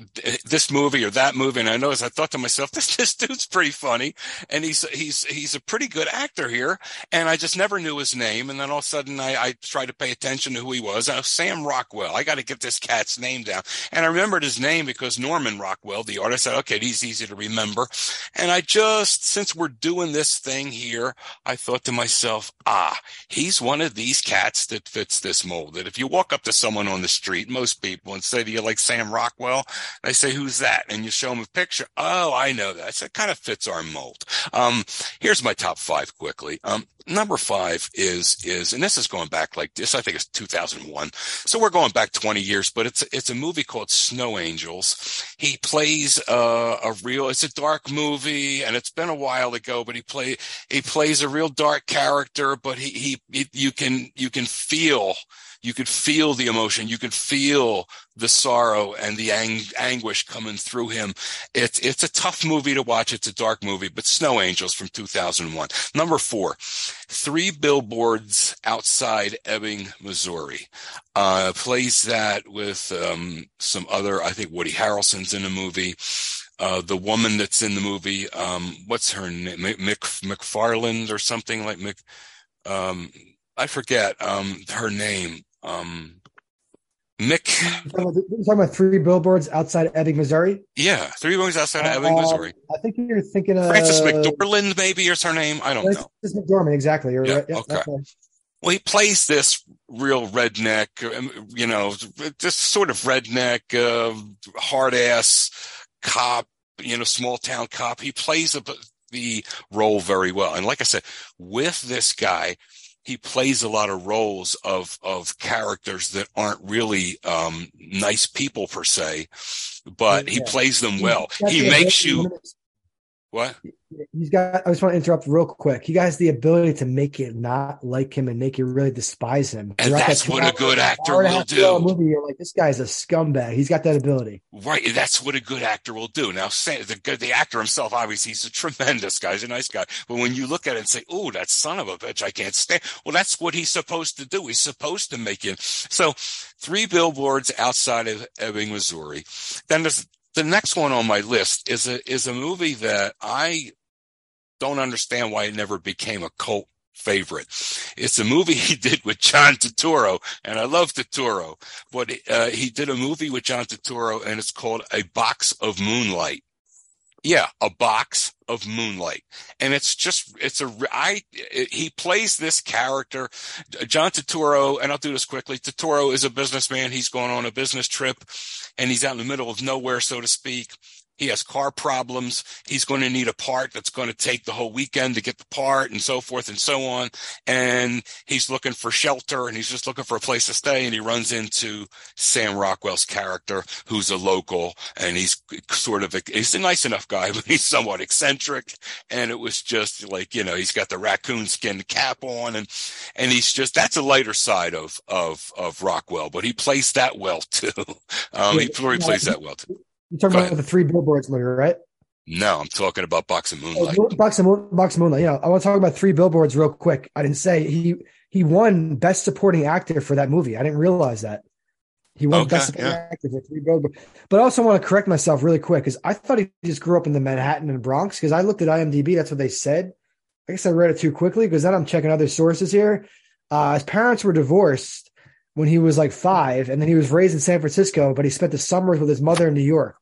this movie or that movie, and I noticed I thought to myself, this this dude's pretty funny, and he's he's he's a pretty good actor here, and I just never knew his name, and then all of a sudden I, I tried to pay attention to who he was. Oh, Sam Rockwell. I got to get this cat's name down, and I remembered his name because Norman Rockwell, the artist, said, okay, he's easy to remember, and I just since we're doing this thing here, I thought to myself, ah, he's one of these cats that fits this mold. That if you walk up to someone on the street, most people, and say, do you like Sam Rockwell? Well. They say, who's that? And you show them a picture. Oh, I know that. So it kind of fits our mold. Um, here's my top five quickly. Um, number five is, is, and this is going back like this, I think it's 2001. So we're going back 20 years, but it's, it's a movie called Snow Angels. He plays uh, a real, it's a dark movie and it's been a while ago, but he play, he plays a real dark character, but he, he, he you can, you can feel you could feel the emotion. You could feel the sorrow and the ang- anguish coming through him. It's, it's a tough movie to watch. It's a dark movie, but Snow Angels from 2001. Number four, three billboards outside Ebbing, Missouri. Uh, plays that with, um, some other, I think Woody Harrelson's in the movie. Uh, the woman that's in the movie, um, what's her name? McFarland or something like Mick, um, I forget um, her name. Um, Mick. You're talking, talking about three billboards outside Ebbing, Missouri. Yeah, three billboards outside of Ebbing, Uh, Missouri. I think you're thinking of Francis McDorland, maybe is her name. I don't know. Frances McDormand, exactly. You're Yeah, right. Yeah, okay. Well, he plays this real redneck, um, you know, just sort of redneck, uh, hard ass cop, you know, small town cop. He plays the, the role very well. And like I said, with this guy, he plays a lot of roles of, of characters that aren't really, um, nice people per se, but he plays them well. He makes you, what? He's got. I just want to interrupt real quick. He has the ability to make you not like him and make you really despise him. And that that's what a good actor hour and a will half, two hour do. Movie, you're like, this guy's a scumbag. He's got that ability. Right, that's what a good actor will do. Now, say the the actor himself, obviously, he's a tremendous guy. He's a nice guy. But when you look at it and say, "Oh, that son of a bitch, I can't stand," well, that's what he's supposed to do. He's supposed to make you. So, three billboards outside of Ebbing, Missouri. Then there's the next one on my list is a is a movie that I don't understand why it never became a cult favorite. It's a movie he did with John Turturro, and I love Turturro, but uh, he did a movie with John Turturro, and it's called A Box of Moonlight. Yeah, a box of moonlight, and it's just it's a I it, he plays this character, John Turturro, and I'll do this quickly. Turturro is a businessman. He's going on a business trip, and he's out in the middle of nowhere, so to speak. He has car problems. He's going to need a part that's going to take the whole weekend to get the part and so forth and so on. And he's looking for shelter and he's just looking for a place to stay. And he runs into Sam Rockwell's character, who's a local and he's sort of, a, he's a nice enough guy, but he's somewhat eccentric. And it was just like, you know, he's got the raccoon skin cap on and, and he's just, that's a lighter side of, of, of Rockwell, but he plays that well too. Um, he, he plays that well too. You're talking about the three billboards movie, right? No, I'm talking about Box of Moonlight. Oh, Box of, Moon- Box of Moonlight. Yeah, I want to talk about three billboards real quick. I didn't say he he won Best Supporting Actor for that movie. I didn't realize that he won Okay, Best Supporting yeah. Actor for three billboards. But I also want to correct myself really quick because I thought he just grew up in the Manhattan and Bronx. Because I looked at IMDb, that's what they said. I guess I read it too quickly because then I'm checking other sources here. Uh, his parents were divorced when he was like five, and then he was raised in San Francisco, but he spent the summers with his mother in New York.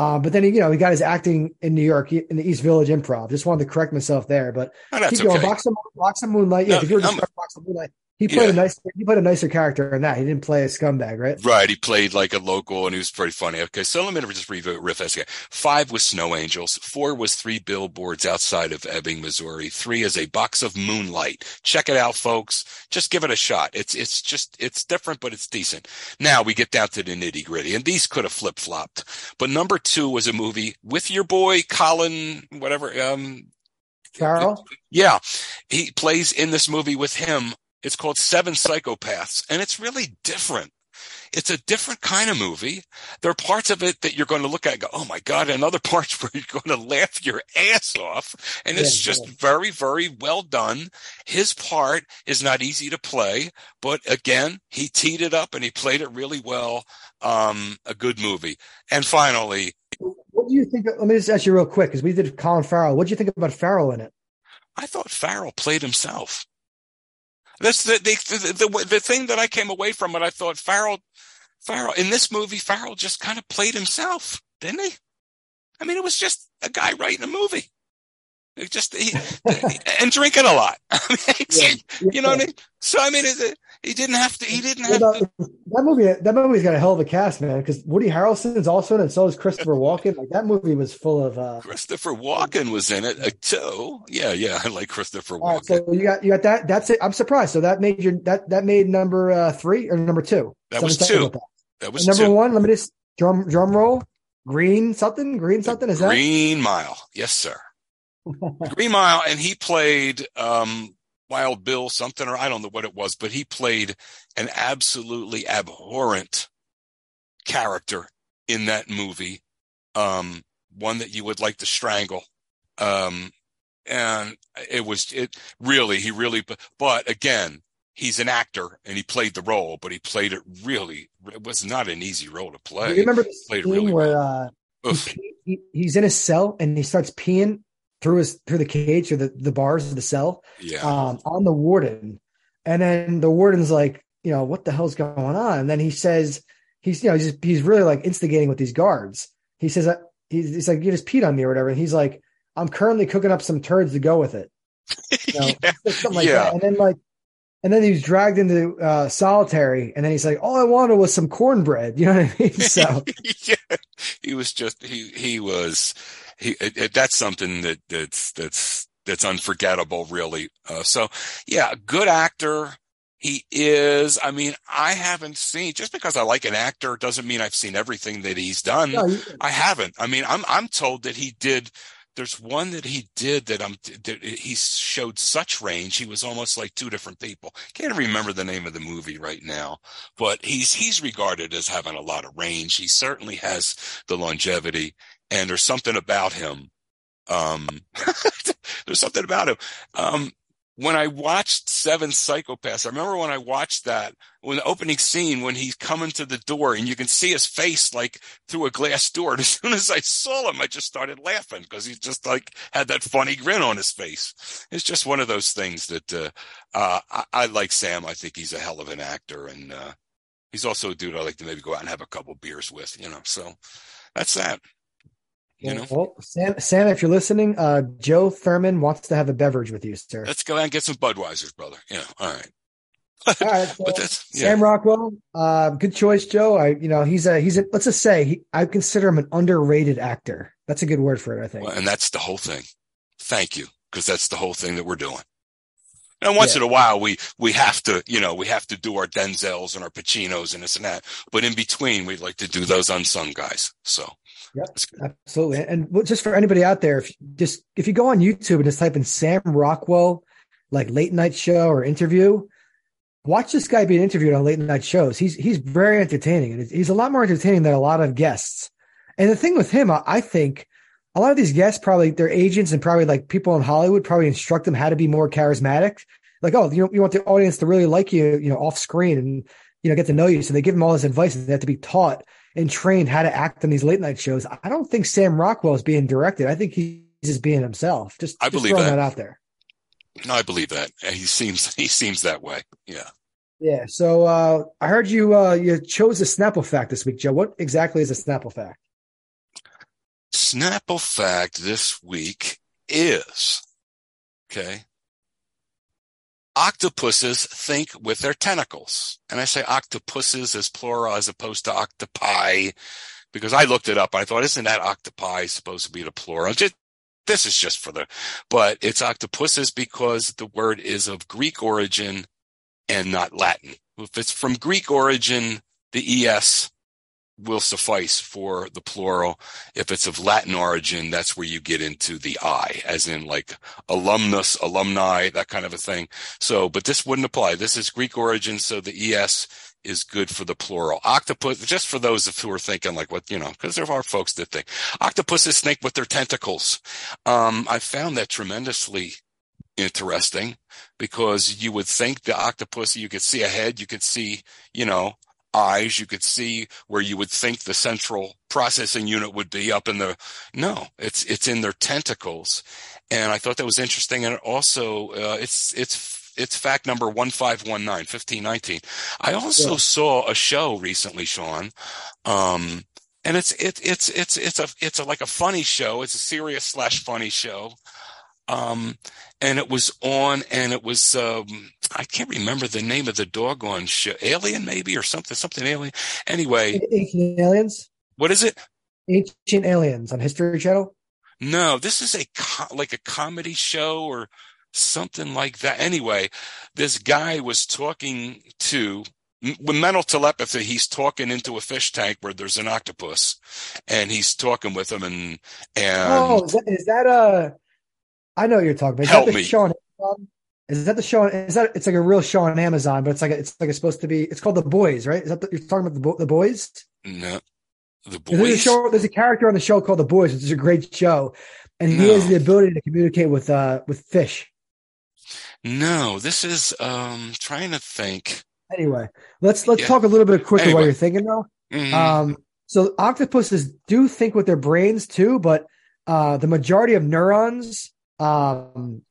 Uh, but then he, you know, he got his acting in New York in the East Village Improv. Just wanted to correct myself there, but Oh, keep going. okay. Box of, Box of Moonlight. Yeah, No, if you were just Box of Moonlight, he played Yeah. a nice, he played a nicer character in that. He didn't play a scumbag, right? Right. He played like a local and he was pretty funny. Okay. So let me just riff this guy. Five was Snow Angels. Four was three billboards outside of Ebbing, Missouri. Three is a box of moonlight. Check it out, folks. Just give it a shot. It's, it's just, it's different, but it's decent. Now we get down to the nitty gritty and these could have flip flopped, but number two was a movie with your boy, Colin, whatever, um, Farrell. yeah, he plays in this movie with him. It's called Seven Psychopaths, and it's really different. It's a different kind of movie. There are parts of it that you're going to look at and go, oh my God, and other parts where you're going to laugh your ass off. And it's Yeah, just yeah. very, very well done. His part is not easy to play, but again, he teed it up and he played it really well. Um, a good movie. And finally, What do you think? Let me just ask you real quick because we did Colin Farrell. What do you think about Farrell in it? I thought Farrell played himself. That's the the, the the the thing that I came away from it. I thought Farrell, Farrell in this movie, Farrell just kind of played himself, didn't he? I mean, it was just a guy writing a movie. It just he, and drinking a lot. I mean, it's- you know what I mean? So I mean, is it, he didn't have to. He didn't have to. that movie, that movie's got a hell of a cast, man. Because Woody Harrelson's also in it, and so is Christopher Walken. Like that movie was full of. uh Christopher Walken was in it uh, too. Yeah, yeah, I like Christopher All right, Walken. so you got you got that. That's it. I'm surprised. So that made your that that made number uh, three or number two. That was two. Psychopaths. That was And number two. one. Let me just drum drum roll. Green something. Green something. Is that? Green Mile. Yes, sir. Green Mile, and he played um, Wild Bill something, or I don't know what it was, but he played an absolutely abhorrent character in that movie, um, one that you would like to strangle. Um, and it was it really he really but, again he's an actor and he played the role but he played it really it was not an easy role to play. you remember the scene really where uh, he, he, he's in a cell and he starts peeing through his through the cage or the, the bars of the cell yeah um, on the warden, and then the warden's like, you know, what the hell's going on? And then he says, he's, you know, he's, he's really like instigating with these guards. He says, uh, he's, he's like, you just peed on me or whatever. And he's like, I'm currently cooking up some turds to go with it. You know, yeah. something like Yeah. that. And then like, and then he was dragged into uh, solitary, and then he's like, "All I wanted was some cornbread." You know what I mean? So yeah, he was just he he was he. It, it- that's something that that's that's that's unforgettable, really. Uh, so yeah, good actor. He is. I mean, I haven't seen just because I like an actor doesn't mean I've seen everything that he's done. no, you- I haven't. I mean, I'm I'm told that he did. There's one that he did that I'm that he showed such range. He was almost like two different people. Can't remember the name of the movie right now, but he's he's regarded as having a lot of range. He certainly has the longevity, and there's something about him. Um, there's something about him. Um, when I watched Seven Psychopaths, I remember when I watched that, when the opening scene, when he's coming to the door and you can see his face like through a glass door. And as soon as I saw him, I just started laughing because he just like had that funny grin on his face. It's just one of those things that, uh, uh, I, I like Sam. I think he's a hell of an actor and, uh, he's also a dude I like to maybe go out and have a couple beers with, you know, so that's that. You know, well, Sam, Sam, if you're listening, uh, Joe Thurman wants to have a beverage with you, sir. let's go out and get some Budweisers, brother. Yeah. All right. All right, so But that's, yeah. Sam Rockwell, uh, good choice, Joe. I, you know, he's a he's a let's just say he, I consider him an underrated actor. That's a good word for it, I think. Well, and that's the whole thing. Thank you, because that's the whole thing that we're doing. And once Yeah. in a while, we we have to, you know, we have to do our Denzels and our Pacinos and this and that. But in between, we'd like to do those unsung guys. So Absolutely. And just for anybody out there, if just if you go on YouTube and just type in Sam Rockwell, like late night show or interview, watch this guy being interviewed on late night shows. He's he's very entertaining, and he's a lot more entertaining than a lot of guests. And the thing with him, I, I think a lot of these guests probably their agents and probably like people in Hollywood probably instruct them how to be more charismatic. Like, oh, you know, you want the audience to really like you, you know, off screen and you know get to know you. So they give them all this advice, and they have to be taught and trained how to act on these late night shows. I don't think Sam Rockwell is being directed. I think he's just being himself. Just, I just believe throwing that. that out there. no, I believe that he seems he seems that way. Yeah. Yeah. So uh, I heard you uh, you chose a Snapple fact this week, Joe. What exactly is a Snapple fact? Snapple fact this week is okay. Octopuses think with their tentacles. And I say octopuses as plural as opposed to octopi because I looked it up. I thought, isn't that octopi supposed to be the plural? Just, this is just for the, but it's octopuses because the word is of Greek origin and not Latin. If it's from Greek origin, the ES will suffice for the plural. If it's of Latin origin, that's where you get into the I, as in like alumnus, alumni, that kind of a thing. So, but this wouldn't apply. This is Greek origin, so the ES is good for the plural. Octopus, just for those who are thinking like what, you know, because there are folks that think octopuses snake with their tentacles. Um, I found that tremendously interesting because you would think the octopus, you could see a head, you could see, you know, eyes, you could see where you would think the central processing unit would be up in the, no, it's, it's in their tentacles. And I thought that was interesting. And also, uh, it's, it's, it's fact number 1519, 1519. I also Yeah. saw a show recently, Sean. Um, and it's, it, it's, it's, it's a, it's a, like a funny show. It's a serious slash funny show. Um, and it was on and it was, um, I can't remember the name of the doggone show. Alien maybe or something, something alien. Anyway, Ancient Aliens. what is it? Ancient Aliens on History Channel. No, this is a co- like a comedy show or something like that. Anyway, this guy was talking to with mental telepathy. He's talking into a fish tank where there's an octopus, and he's talking with him. And and oh, is that, is that uh I know what you're talking about. Is Help that the me. show on Amazon? Is that the show? On, is that it's like a real show on Amazon, but it's like a, it's like it's supposed to be. It's called The Boys, right? Is that the, you're talking about the Bo- the Boys? no, the There's a boys. show. There's a character on the show called The Boys, which is a great show, and he No. has the ability to communicate with uh with fish. No, this is um trying to think. Anyway, let's let's Yeah. talk a little bit quicker while you're thinking though. Mhm. Um, so octopuses do think with their brains too, but uh, the majority of neurons um,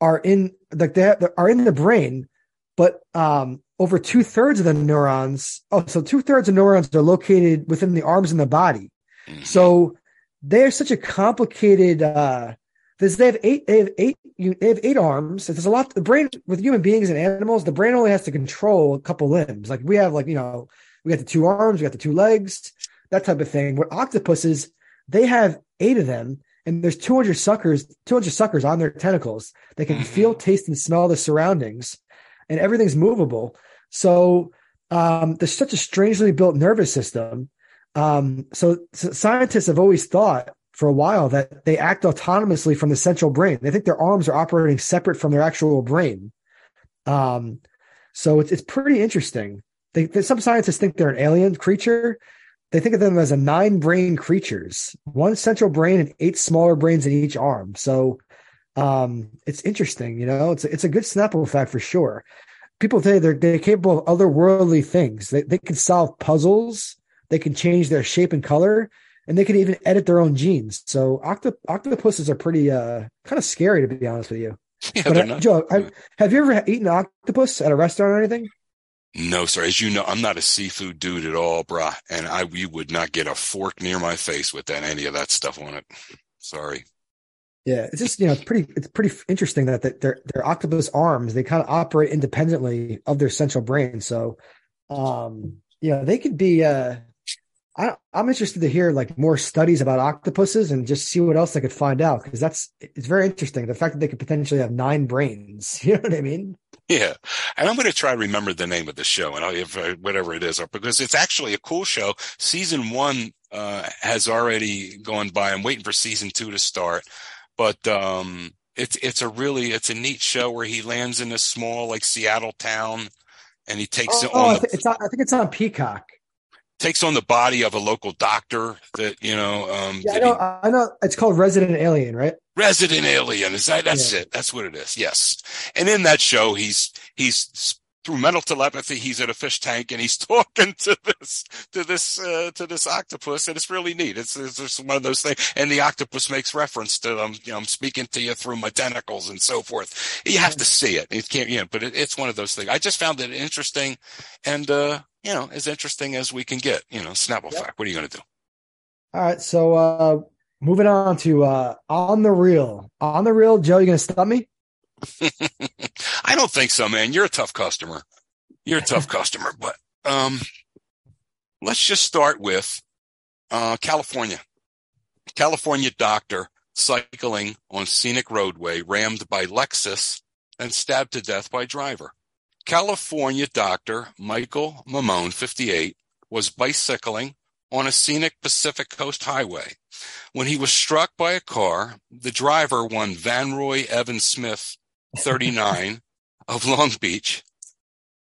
are in like they are in the brain, but um, over two thirds of the neurons. Oh, so two thirds of neurons are located within the arms and the body. Mm-hmm. So they're such a complicated. uh this, they have eight. They have eight. They have eight arms. There's a lot. The brain with human beings and animals, the brain only has to control a couple limbs. Like we have, like you know, we got the two arms, we got the two legs, that type of thing. Where octopuses, they have eight of them, and there's 200 suckers, 200 suckers on their tentacles. They can mm-hmm. feel, taste, and smell the surroundings, and everything's movable. So um, there's such a strangely built nervous system. Um, so, so scientists have always thought for a while that they act autonomously from the central brain. They think their arms are operating separate from their actual brain. Um, so it's it's pretty interesting. They, they, some scientists think they're an alien creature. They think of them as a nine brain creatures, one central brain and eight smaller brains in each arm. So um, it's interesting, you know. It's a, it's a good Snapple fact for sure. People say they're they're capable of otherworldly things. They they can solve puzzles. They can change their shape and color and they can even edit their own genes. So octop- octopuses are pretty uh, kind of scary to be honest with you. Yeah, but, uh, Joe, I, have you ever eaten octopus at a restaurant or anything? No, sir. As you know, I'm not a seafood dude at all, brah. And I we would not get a fork near my face with that any of that stuff on it. Sorry. Yeah, it's just you know it's pretty it's pretty interesting that that their their octopus arms they kind of operate independently of their central brain. So, um, you know they could be uh I, am interested to hear like more studies about octopuses and just see what else I could find out because that's it's very interesting. The fact that they could potentially have nine brains, you know what I mean? Yeah, and I'm going to try to remember the name of the show and I'll, if uh, whatever it is, because it's actually a cool show. Season one uh, has already gone by. I'm waiting for season two to start, but um, it's it's a really it's a neat show where he lands in a small like Seattle town and he takes oh, it on. Oh, the, it's on, I think it's on Peacock takes on the body of a local doctor that you know. Um, yeah, I know. He, I know. It's called Resident Alien, right? Resident Alien is that? That's yeah. it. That's what it is. Yes. And in that show, he's he's through mental telepathy, he's at a fish tank and he's talking to this to this uh, to this octopus, and it's really neat. It's, it's just one of those things, and the octopus makes reference to um, you know, I'm speaking to you through my tentacles and so forth. You have to see it. It can't, you know, but it, it's one of those things. I just found it interesting, and uh, you know, as interesting as we can get. You know, Snapple yep. fact. What are you going to do? All right, so uh, moving on to uh, on the real. On the real, Joe, you going to stop me? I don't think so, man. You're a tough customer. You're a tough customer, but um, let's just start with uh, California. California doctor cycling on scenic roadway rammed by Lexus and stabbed to death by driver. California doctor Michael Mammone, 58, was bicycling on a scenic Pacific Coast highway. When he was struck by a car, the driver, one Van Roy Evans Smith, 39, of Long Beach,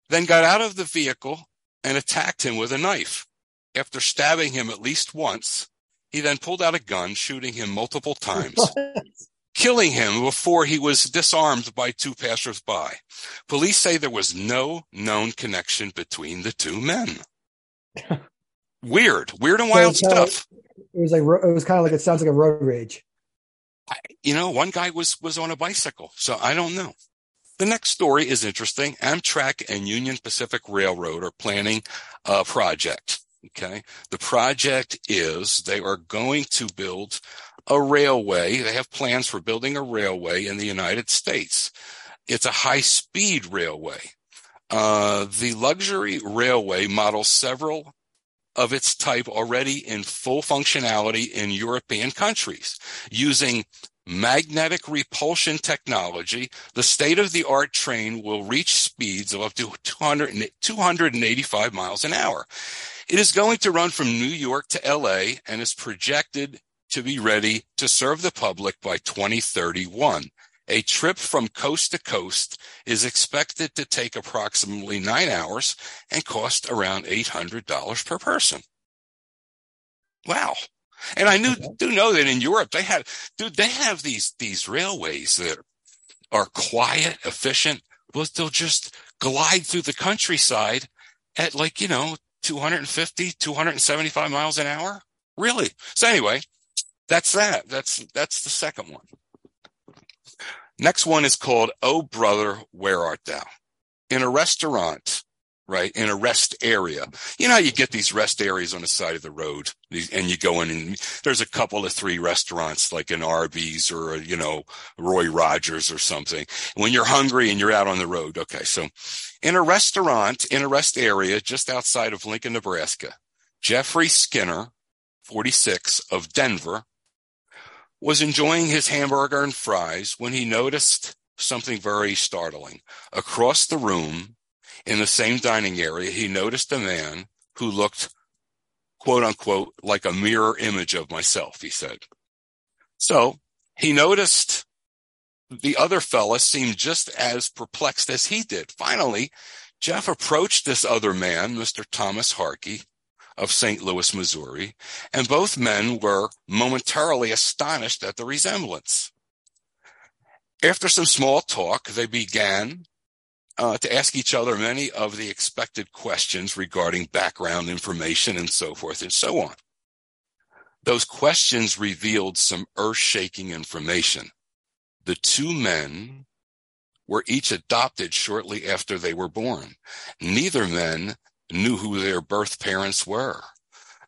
then got out of the vehicle and attacked him with a knife. After stabbing him at least once, he then pulled out a gun, shooting him multiple times, killing him before he was disarmed by two passersby. Police say there was no known connection between the two men. Weird, weird and wild so stuff. it was like it was kind of like it sounds like a road rage. I, you know, one guy was was on a bicycle, so I don't know. The next story is interesting. Amtrak and Union Pacific Railroad are planning a project. Okay. The project is they are going to build a railway. They have plans for building a railway in the United States. It's a high speed railway. Uh, the luxury railway models several of its type already in full functionality in European countries using magnetic repulsion technology. The state of the art train will reach speeds of up to 200, 285 miles an hour. It is going to run from New York to LA and is projected to be ready to serve the public by 2031. A trip from coast to coast is expected to take approximately nine hours and cost around $800 per person. Wow. And I knew, do know that in Europe, they have, dude, they have these, these railways that are quiet, efficient. Well, they'll just glide through the countryside at like, you know, 250, 275 miles an hour. Really? So anyway, that's that. That's, that's the second one. Next one is called Oh Brother, Where Art Thou? In a restaurant, right? In a rest area. You know, you get these rest areas on the side of the road and you go in and there's a couple of three restaurants like an Arby's or, a, you know, Roy Rogers or something. When you're hungry and you're out on the road. Okay. So in a restaurant in a rest area just outside of Lincoln, Nebraska, Jeffrey Skinner, 46 of Denver, was enjoying his hamburger and fries when he noticed something very startling. Across the room, in the same dining area, he noticed a man who looked, quote unquote, like a mirror image of myself, he said. So he noticed the other fella seemed just as perplexed as he did. Finally, Jeff approached this other man, Mr. Thomas Harkey of St. Louis, Missouri, and both men were momentarily astonished at the resemblance. After some small talk, they began uh, to ask each other many of the expected questions regarding background information and so forth and so on. Those questions revealed some earth shaking information. The two men were each adopted shortly after they were born. Neither men knew who their birth parents were.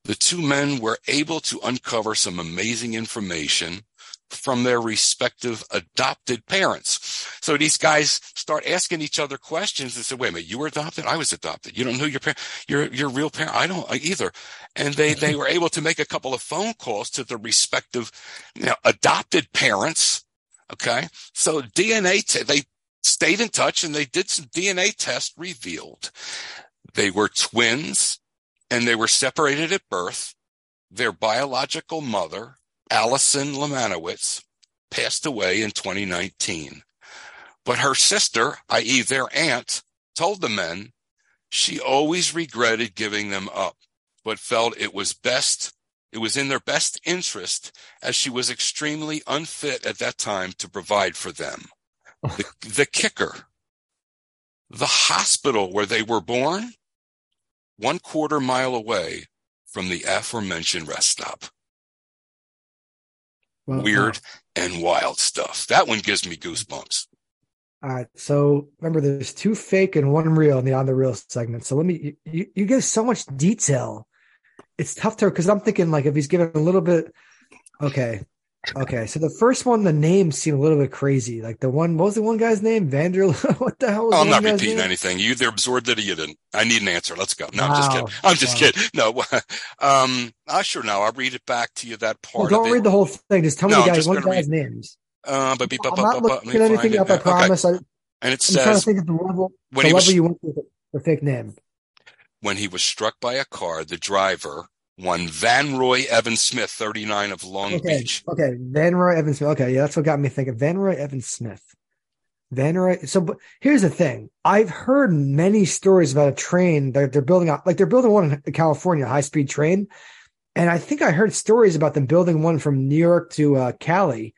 The two men were able to uncover some amazing information from their respective adopted parents. So these guys start asking each other questions and say, wait a minute, you were adopted? I was adopted. You don't know your parent, your, your real parent? I don't uh, either. And they, they were able to make a couple of phone calls to the respective, you know, adopted parents. Okay. So DNA, t- they stayed in touch and they did some DNA tests revealed. They were twins and they were separated at birth. Their biological mother Allison Lemanowitz passed away in 2019. But her sister, i.e. their aunt, told the men she always regretted giving them up, but felt it was best, it was in their best interest as she was extremely unfit at that time to provide for them. Oh. the, the kicker, the hospital where they were born, one quarter mile away from the aforementioned rest stop well, weird and wild stuff. That one gives me goosebumps. All right. So remember, there's two fake and one real in the on the real segment. So let me, you, you give so much detail. It's tough to, cause I'm thinking like if he's given a little bit, okay. Okay, so the first one, the names seem a little bit crazy. Like the one, what was the one guy's name? Vander. what the hell? Was I'm not repeating name? anything. You either absorbed it or you didn't. I need an answer. Let's go. No, wow. I'm just kidding. I'm just wow. kidding. No, um, I sure know. I'll read it back to you. That part. Well, don't read the whole thing. Just tell me no, the guys, one guy's read, names. Uh, but, but, I'm not looking anything up. I promise. Okay. I, and it I'm says trying to think of the level. When the level was, you went with the fake name. When he was struck by a car, the driver one Van Roy Evans Smith, 39 of Long okay. Beach. Okay. Van Roy Evans Smith. Okay. Yeah. That's what got me thinking. Van Roy Evans Smith. Van Roy. So but here's the thing. I've heard many stories about a train that they're building out, like they're building one in California, high speed train. And I think I heard stories about them building one from New York to uh, Cali.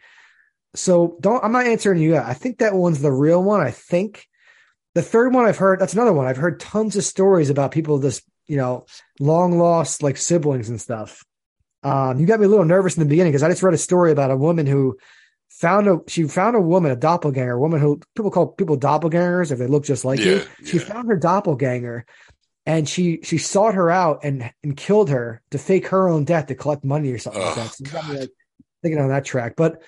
So don't, I'm not answering you yet. I think that one's the real one. I think the third one I've heard, that's another one. I've heard tons of stories about people just you know, long lost like siblings and stuff. Um, you got me a little nervous in the beginning because I just read a story about a woman who found a she found a woman, a doppelganger, a woman who people call people doppelgangers if they look just like yeah, you. She yeah. found her doppelganger and she she sought her out and and killed her to fake her own death to collect money or something oh, like that. So you got me like thinking on that track. But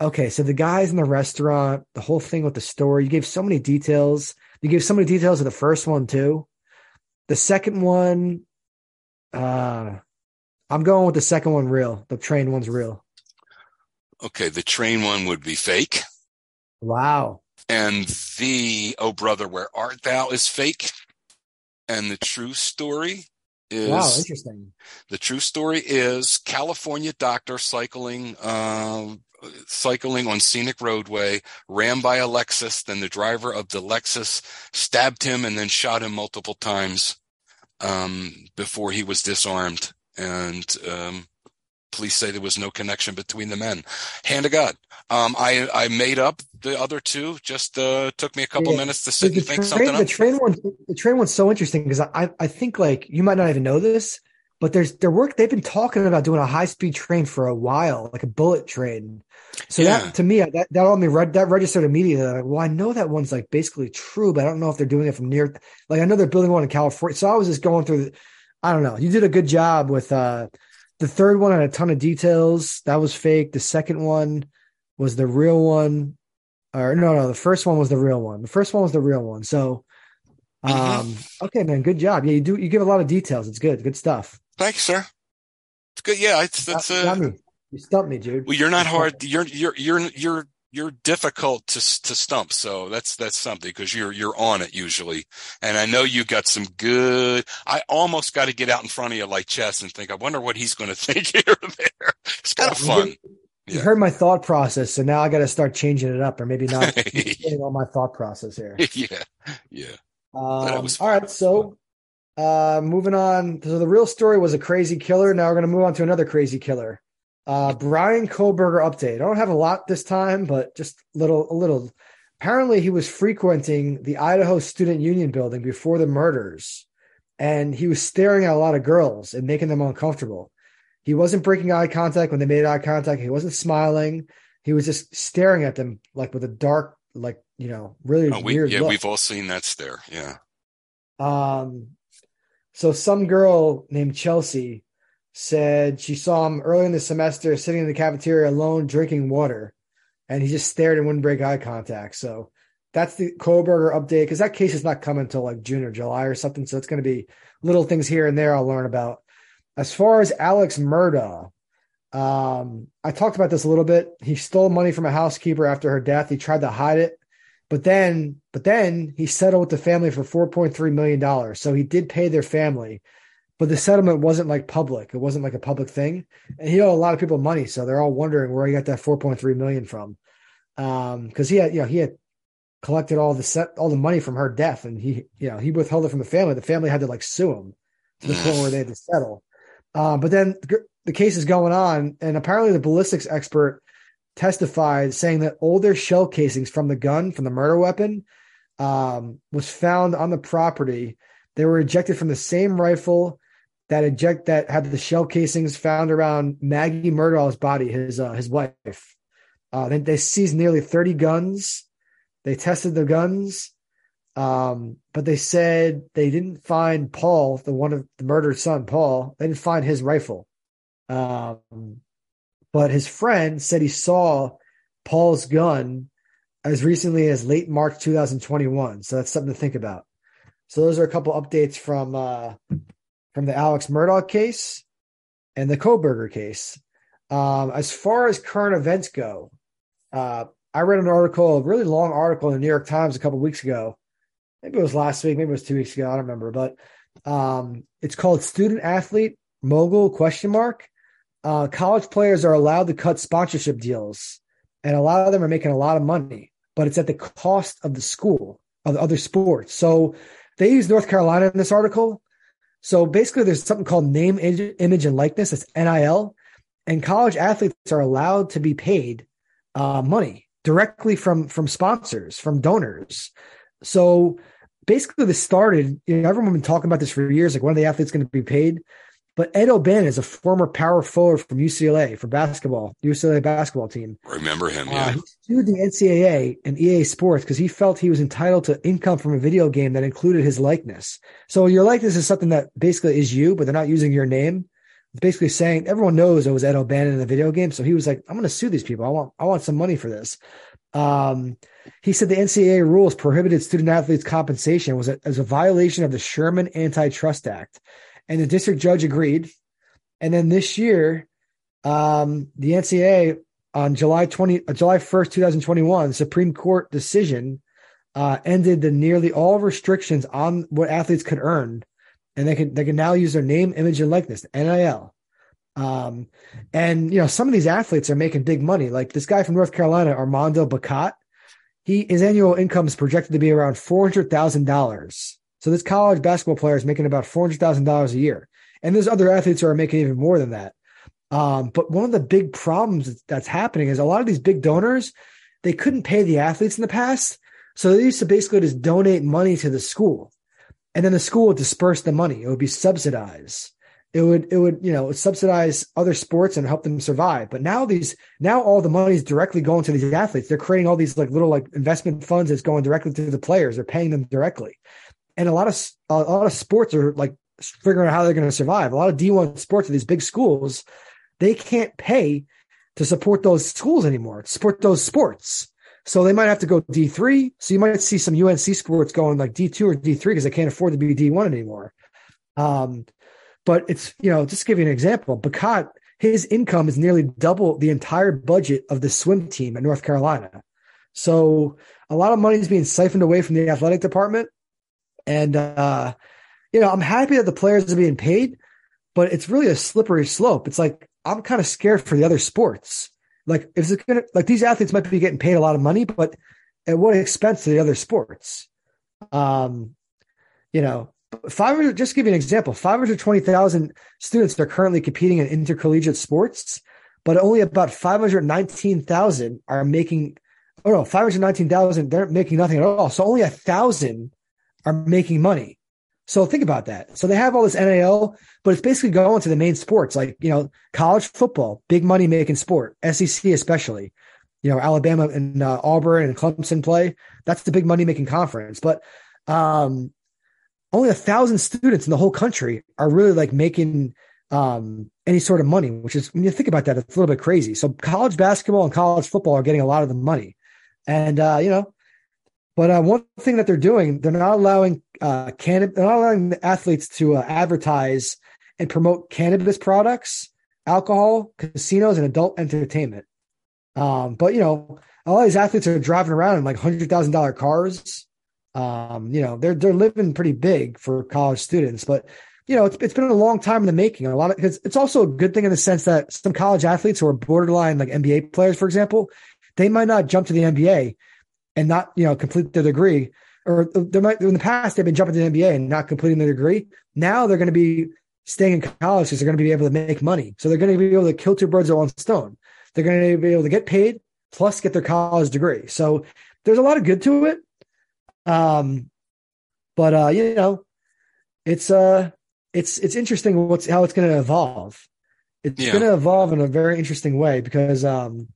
okay, so the guys in the restaurant, the whole thing with the story, you gave so many details. You gave so many details of the first one too. The second one, uh, I'm going with the second one real. The train one's real. Okay, the train one would be fake. Wow. And the Oh Brother, Where Art Thou is fake. And the true story is Wow, interesting. The true story is California doctor cycling um, cycling on scenic roadway, ran by a Lexus. Then the driver of the Lexus stabbed him and then shot him multiple times um, before he was disarmed. And um, police say there was no connection between the men. Hand of God. Um, I I made up the other two. Just uh, took me a couple yeah. minutes to sit the, and think train, something the up. train one, the train one's so interesting because I I think like you might not even know this, but there's their work they've been talking about doing a high speed train for a while, like a bullet train. So Yeah. that to me, that that all me read that registered immediately. Like, well, I know that one's like basically true, but I don't know if they're doing it from near. Like I know they're building one in California, so I was just going through. The, I don't know. You did a good job with uh the third one had a ton of details. That was fake. The second one was the real one. Or no, no, the first one was the real one. The first one was the real one. So, um, okay, man, good job. Yeah, you do. You give a lot of details. It's good. Good stuff. Thanks, sir. It's good. Yeah, it's that's uh, me. You stumped me, dude. well, you're not hard. You're you're you're you're you're difficult to to stump. So that's that's something because you're you're on it usually. And I know you got some good. I almost got to get out in front of you like chess and think. I wonder what he's going to think here or there. It's kind of fun. You Yeah. heard my thought process, so now I got to start changing it up, or maybe not getting on my thought process here. yeah, yeah. Um, all right, so uh, moving on. So the real story was a crazy killer. Now we're going to move on to another crazy killer. Uh, Bryan Kohberger update. I don't have a lot this time, but just little, a little. Apparently, he was frequenting the Idaho Student Union building before the murders, and he was staring at a lot of girls and making them uncomfortable. He wasn't breaking eye contact when they made eye contact. He wasn't smiling. He was just staring at them like with a dark, like you know, really Oh, we, weird yeah, look. we've all seen that stare. Yeah. Um, so some girl named Chelsea said she saw him early in the semester sitting in the cafeteria alone drinking water, and he just stared and wouldn't break eye contact. So that's the Kohberger update because that case is not coming until like June or July or something. So it's going to be little things here and there I'll learn about. As far as Alex Murdaugh, um, I talked about this a little bit. He stole money from a housekeeper after her death. He tried to hide it, but then, but then he settled with the family for four point three million dollars. So he did pay their family, but the settlement wasn't like public. It wasn't like a public thing, and he owed a lot of people money. So they're all wondering where he got that four point three million from, um, because he had, you know, he had collected all the set all the money from her death, and he, you know, he withheld it from the family. The family had to like sue him to the point where they had to settle. Um, but then the, the case is going on, and apparently the ballistics expert testified saying that older shell casings from the gun, from the murder weapon, um, was found on the property. They were ejected from the same rifle that eject that had the shell casings found around Maggie Murdaugh's body, his uh, his wife. Uh, they, they seized nearly 30 guns. They tested the guns, um, but they said they didn't find Paul, the one of the murdered son, Paul. They didn't find his rifle. Um, but his friend said he saw Paul's gun as recently as late March 2021. So that's something to think about. So those are a couple updates from uh, from the Alex Murdaugh case and the Kohberger case. Um, as far as current events go, uh, I read an article, a really long article in the New York Times a couple weeks ago. Maybe it was last week, maybe it was two weeks ago. I don't remember, but um, it's called "Student Athlete Mogul?" Question mark. Uh, college players are allowed to cut sponsorship deals, and a lot of them are making a lot of money, but it's at the cost of the school of the other sports. So they use North Carolina in this article. So basically, there's something called name, image, and likeness. It's NIL, and college athletes are allowed to be paid uh, money directly from from sponsors, from donors. So basically, this started. You know, everyone been talking about this for years. Like, when are the athletes going to be paid? But Ed O'Bannon is a former power forward from UCLA for basketball, UCLA basketball team. Remember him? Uh, he sued the NCAA and EA Sports because he felt he was entitled to income from a video game that included his likeness. So your likeness is something that basically is you, but they're not using your name. It's basically saying everyone knows it was Ed O'Bannon in the video game. So he was like, I'm going to sue these people. I want, I want some money for this. Um, he said the NCAA rules prohibited student athletes compensation was a, as a violation of the Sherman Antitrust Act, and the district judge agreed. And then this year, um, the NCAA on July 20, uh, July 1st, 2021, Supreme Court decision uh, ended the nearly all restrictions on what athletes could earn, and they can they can now use their name, image, and likeness, NIL. Um, and you know, some of these athletes are making big money. Like this guy from North Carolina, Armando Bacot, he his annual income is projected to be around four hundred thousand dollars. So this college basketball player is making about four hundred thousand dollars a year, and there's other athletes who are making even more than that. Um, but one of the big problems that's happening is a lot of these big donors they couldn't pay the athletes in the past, so they used to basically just donate money to the school, and then the school would disperse the money. It would be subsidized. it would it would you know subsidize other sports and help them survive. But now these now all the money is directly going to these athletes. They're creating all these like little like investment funds that's going directly to the players. They're paying them directly and a lot of a lot of sports are like figuring out how they're going to survive a lot of d1 sports at these big schools they can't pay to support those schools anymore support those sports so they might have to go d3 so you might see some unc sports going like d2 or d3 because they can't afford to be d1 anymore um, but it's, you know, just give you an example, Bacot, his income is nearly double the entire budget of the swim team at North Carolina. So a lot of money is being siphoned away from the athletic department. And, uh, you know, I'm happy that the players are being paid, but it's really a slippery slope. It's like, I'm kind of scared for the other sports. Like, is it going to, like, these athletes might be getting paid a lot of money, but at what expense to the other sports? Um, you know, 500 just give you an example 520000 students are currently competing in intercollegiate sports but only about 519000 are making oh no 519000 they're making nothing at all so only a thousand are making money. So think about that. So they have all this NIL but it's basically going to the main sports like you know college football big money making sport sec especially. You know alabama and uh, auburn and clemson play that's the big money making conference. But um only a thousand students in the whole country are really like making um, any sort of money, which is when you think about that, it's a little bit crazy. So college basketball and college football are getting a lot of the money, and uh, you know, but uh, one thing that they're doing, they're not allowing uh, cannabis, they're not allowing the athletes to uh, advertise and promote cannabis products, alcohol, casinos, and adult entertainment. Um, but you know, a lot of these athletes are driving around in like hundred thousand dollar cars um, you know, they're they're living pretty big for college students, but you know, it's it's been a long time in the making. A lot of because it's also a good thing in the sense that some college athletes who are borderline like NBA players, for example, they might not jump to the NBA and not you know complete their degree, or they might in the past they've been jumping to the NBA and not completing their degree. Now they're going to be staying in college because they're going to be able to make money. So they're going to be able to kill two birds with one stone. They're going to be able to get paid plus get their college degree. So there's a lot of good to it. Um, but uh, you know, it's uh, it's it's interesting what's how it's going to evolve. It's yeah. going to evolve in a very interesting way because um,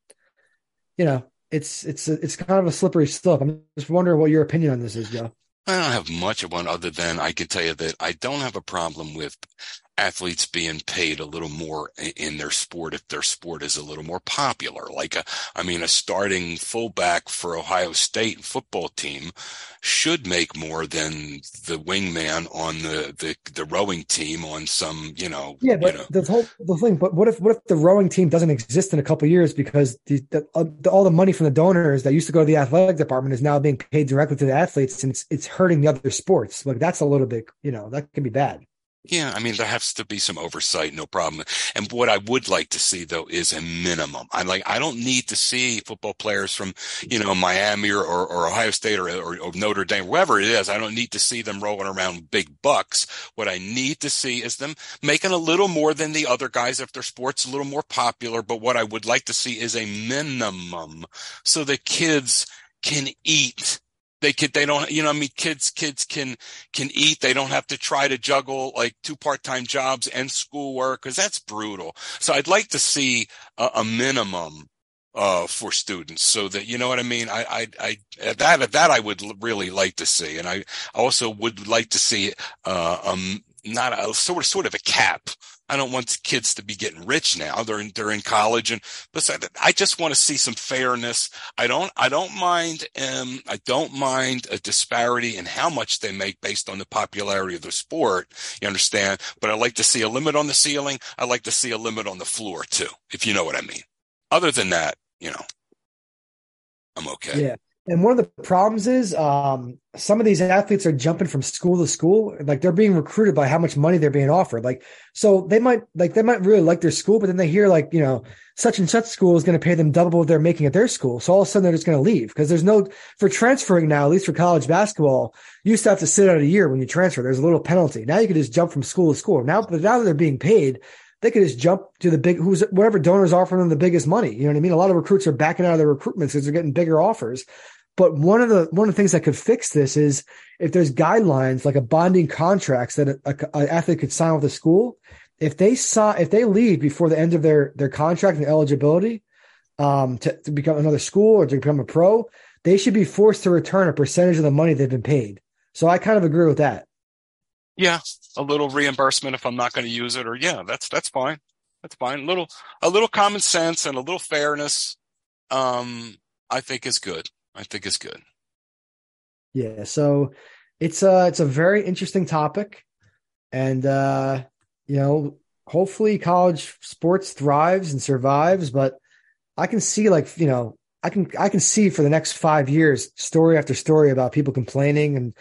you know, it's it's it's kind of a slippery slope. I'm just wondering what your opinion on this is, Joe. I don't have much of one other than I can tell you that I don't have a problem with athletes being paid a little more in their sport if their sport is a little more popular. Like, a, I mean, a starting fullback for Ohio State football team should make more than the wingman on the, the, the rowing team on some, you know. Yeah, but you know. the whole the thing. But what if what if the rowing team doesn't exist in a couple years because the, the, uh, the, all the money from the donors that used to go to the athletic department is now being paid directly to the athletes, and it's it's hurting the other sports. Like that's a little bit, you know, that can be bad. Yeah, I mean there has to be some oversight, no problem. And what I would like to see though is a minimum. I like I don't need to see football players from you know Miami or, or, or Ohio State or, or, or, Notre Dame, wherever it is. I don't need to see them rolling around big bucks. What I need to see is them making a little more than the other guys if their sport's a little more popular. But what I would like to see is a minimum so the kids can eat they could they don't you know i mean kids kids can can eat. They don't have to try to juggle like two part-time jobs and schoolwork because that's brutal. So i'd like to see a, a minimum uh, for students so that you know what I mean. I, I, I that that I would really like to see, and I also would like to see uh, um not a sort of sort of a cap I don't want kids to be getting rich now. They're in, they're in college. And besides, I just want to see some fairness. I don't, I don't mind, um, I don't mind a disparity in how much they make based on the popularity of the sport. You understand? But I like to see a limit on the ceiling. I like to see a limit on the floor too, if you know what I mean. Other than that, you know, I'm okay. Yeah. And one of the problems is um, some of these athletes are jumping from school to school. Like they're being recruited by how much money they're being offered. Like, so they might like they might really like their school, but then they hear like, you know, such and such school is going to pay them double what they're making at their school. So all of a sudden they're just going to leave because there's no for transferring now, at least for college basketball, you used to have to sit out a year when you transfer. There's a little penalty. Now you can just jump from school to school. Now, but now that they're being paid, they could just jump to the big who's whatever donors offering them the biggest money. You know what I mean? A lot of recruits are backing out of their recruitments because they're getting bigger offers. But one of the one of the things that could fix this is if there's guidelines like a bonding contracts that an athlete could sign with the school, if they saw if they leave before the end of their their contract and eligibility um, to, to become another school or to become a pro, they should be forced to return a percentage of the money they've been paid. So I kind of agree with that. Yeah, a little reimbursement if I'm not going to use it, or yeah, that's that's fine. That's fine. A little a little common sense and a little fairness, um, I think is good. I think it's good. Yeah. So it's a it's a very interesting topic, and uh, you know, hopefully college sports thrives and survives. But I can see like you know I can I can see for the next five years story after story about people complaining and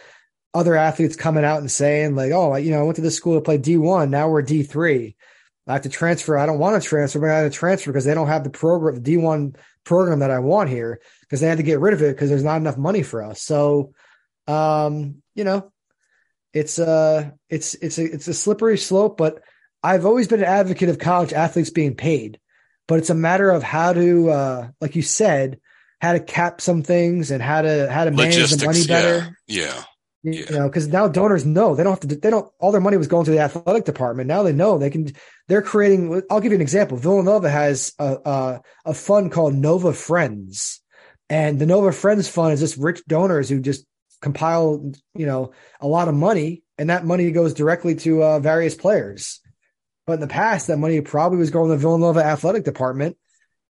other athletes coming out and saying like, oh, you know, I went to this school to play D one, now we're D three. I have to transfer. I don't want to transfer, but I have to transfer because they don't have the program, the D one program that I want here because they had to get rid of it because there's not enough money for us. So, um, you know, it's uh it's it's a it's a slippery slope, but I've always been an advocate of college athletes being paid, but it's a matter of how to, uh, like you said, how to cap some things and how to how to manage Logistics, the money better. Yeah. yeah. You Yeah. know, because now donors know they don't have to. They don't. All their money was going to the athletic department. Now they know they can. They're creating. I'll give you an example. Villanova has a a, a fund called Nova Friends, and the Nova Friends fund is just rich donors who just compile, you know, a lot of money, and that money goes directly to uh, various players. But in the past, that money probably was going to the Villanova athletic department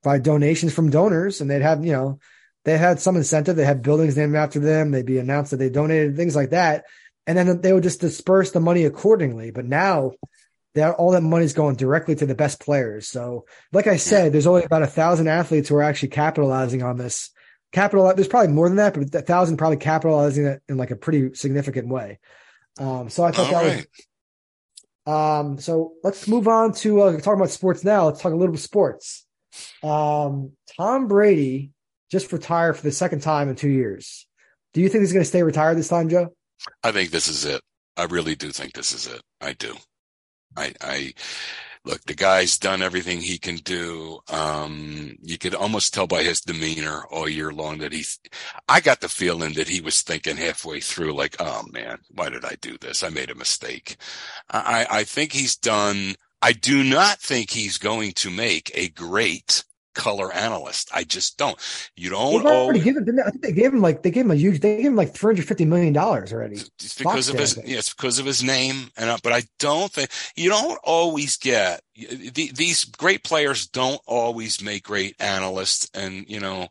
by donations from donors, and they'd have, you know, they had some incentive. They had buildings named after them. They'd be announced that they donated things like that, and then they would just disperse the money accordingly. But now, that all that money's going directly to the best players. So, like I said, there's only about a thousand athletes who are actually capitalizing on this. Capital, there's probably more than that, but a thousand probably capitalizing it in like a pretty significant way. Um, so I thought All that right. was um, so let's move on to uh, talking about sports now. Let's talk a little bit sports. Um, Tom Brady just retired for the second time in two years. Do you think he's going to stay retired this time, Joe? I think this is it. I really do think this is it. I do. I, I look, the guy's done everything he can do. Um, you could almost tell by his demeanor all year long that he's, I got the feeling that he was thinking halfway through, like, oh man, why did I do this? I made a mistake. I, I think he's done. I do not think he's going to make a great color analyst. I just don't. You don't They've already always, given. they- I think they gave him like they gave him a huge. They gave him like three hundred fifty million dollars already. it's because of his did, I think. yeah, it's because of his name and uh, but I don't think you don't always get the, these great players don't always make great analysts and you know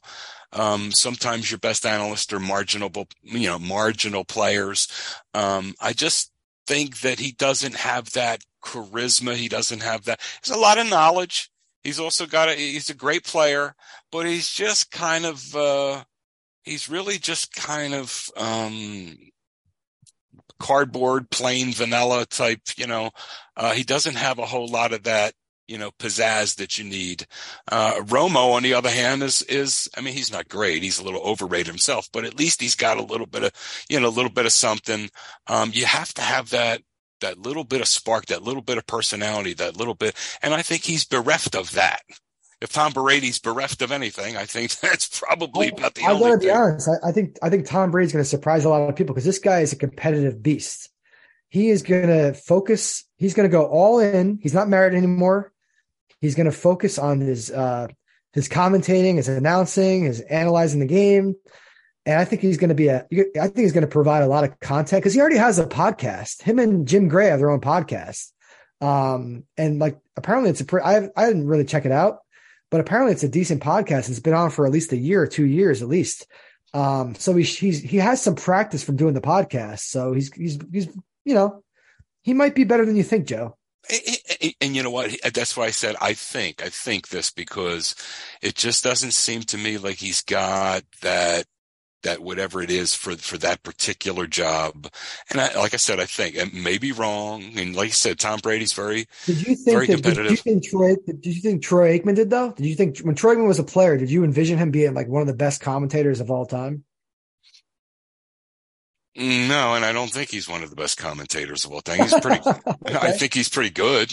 um, sometimes your best analysts are marginal you know marginal players um, I just think that he doesn't have that charisma he doesn't have that there's a lot of knowledge he's also got a he's a great player but he's just kind of uh he's really just kind of um cardboard, plain vanilla type, you know, uh, he doesn't have a whole lot of that, you know, pizzazz that you need. Uh, Romo, on the other hand, is, is, I mean, he's not great. He's a little overrated himself, but at least he's got a little bit of, you know, a little bit of something. Um, you have to have that, that little bit of spark, that little bit of personality, that little bit. And I think he's bereft of that. If Tom Brady's bereft of anything, I think that's probably about the I only gotta be thing. honest. I, I think I think Tom Brady's going to surprise a lot of people because this guy is a competitive beast. He is going to focus. He's going to go all in. He's not married anymore. He's going to focus on his uh, his commentating, his announcing, his analyzing the game, and I think he's going to be a. I think he's going to provide a lot of content because he already has a podcast. Him and Jim Gray have their own podcast, um, and like apparently it's a. Pre- I I didn't really check it out, but apparently it's a decent podcast. It's been on for at least a year or two years at least. Um, so he's, he's he has some practice from doing the podcast. So he's he's he's you know he might be better than you think, Joe. And, and you know what? That's why I said I think. I think this because it just doesn't seem to me like he's got that that whatever it is for for that particular job. And I, like I said, I think it may be wrong. And like I said, Tom Brady's very Did you Very think that, did you think Troy did you think Troy Aikman did though? Did you think when Troy Aikman was a player, did you envision him being like one of the best commentators of all time? no, and I don't think he's one of the best commentators of all time. He's pretty. I think he's pretty good.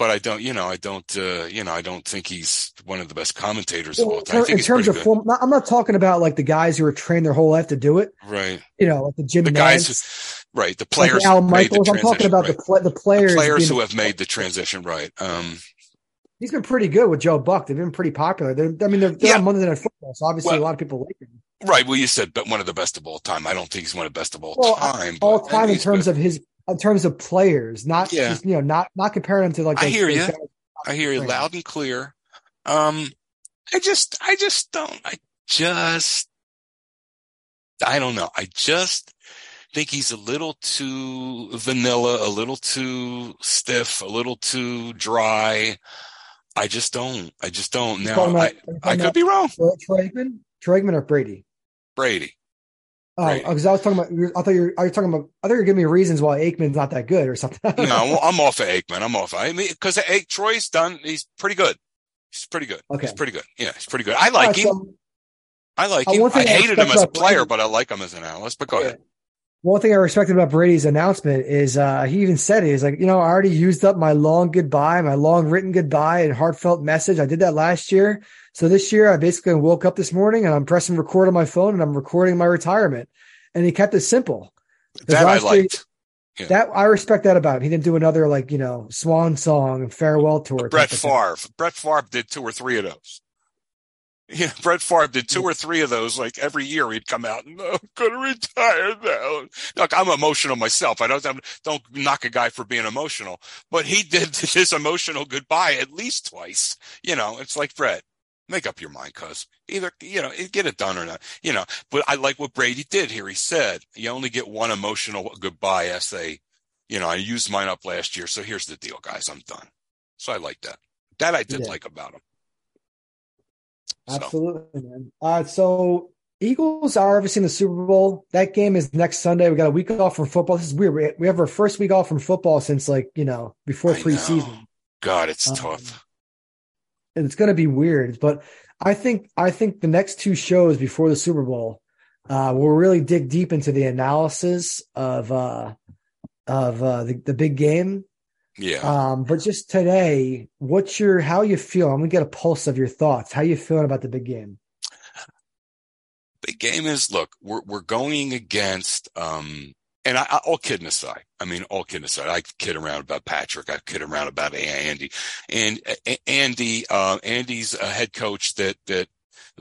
But I don't, you know, I don't, uh, you know, I don't think he's one of the best commentators of all time. I in terms of form, I'm not talking about like the guys who were trained their whole life to do it. Right. You know, like the Jim The Nantz. guys, right. The players, like Al Michaels. I'm talking about right. the pl- the players, the players who have made the transition. Right. Um, he's been pretty good with Joe Buck. They've been pretty popular. They're, I mean, they're, they're yeah. on Monday Night Football, so obviously well, a lot of people like him. Right. Well, you said, but one of the best of all time. I don't think he's one of the best of all well, time. All time in terms good. of his, in terms of players, not yeah. just, you know, not not comparing them to like. I hear you. I hear you loud and clear. Um, I just, I just don't. I just, I don't know. I just think he's a little too vanilla, a little too stiff, a little too dry. I just don't. I just don't. Now, I, I could be wrong. Troy Aikman, Troy Aikman or Brady? Brady. Oh, because I was talking about. I thought you were. Are you talking about? I thought you were giving me reasons why Aikman's not that good or something. no, I'm off of Aikman. I'm off. I mean, because Troy's done. He's pretty good. He's pretty good. Okay, he's pretty good. Yeah, he's pretty good. I like right, him. So, I like uh, him. I hated him as a player, Brady, but I like him as an analyst. But go yeah. ahead. One thing I respected about Brady's announcement is uh, he even said it. He's like, you know, I already used up my long goodbye, my long written goodbye and heartfelt message. I did that last year. So this year I basically woke up this morning and I'm pressing record on my phone and I'm recording my retirement. And he kept it simple. That I liked. Yeah. That I respect that about him. He didn't do another like, you know, swan song and farewell tour. Brett Favre. Brett Favre did two or three of those. Yeah, Brett Favre did two or three of those. Like every year, he'd come out and oh, I'm going to retire now. Look, I'm emotional myself. I don't don't knock a guy for being emotional, but he did his emotional goodbye at least twice. You know, it's like Brett. Make up your mind, cuz either you know get it done or not. You know, but I like what Brady did here. He said you only get one emotional goodbye essay. You know, I used mine up last year, so here's the deal, guys. I'm done. So I like that. That I did yeah. like about him. Absolutely, so. man. All right, so Eagles are obviously in the Super Bowl. That game is next Sunday. We got a week off from football. This is weird. We have our first week off from football since like you know before preseason. God, it's um, tough. And it's going to be weird, but I think I think the next two shows before the Super Bowl uh, will really dig deep into the analysis of uh, of uh, the, the big game yeah. Um, but just today, what's your how you feel? I'm gonna get a pulse of your thoughts. How you feeling about the big game? Big game is look, we're we're going against um and I, all kidding aside, I mean, all kidding aside, I kid around about Patrick. I kid around about Andy, and Andy, uh, Andy's a head coach that that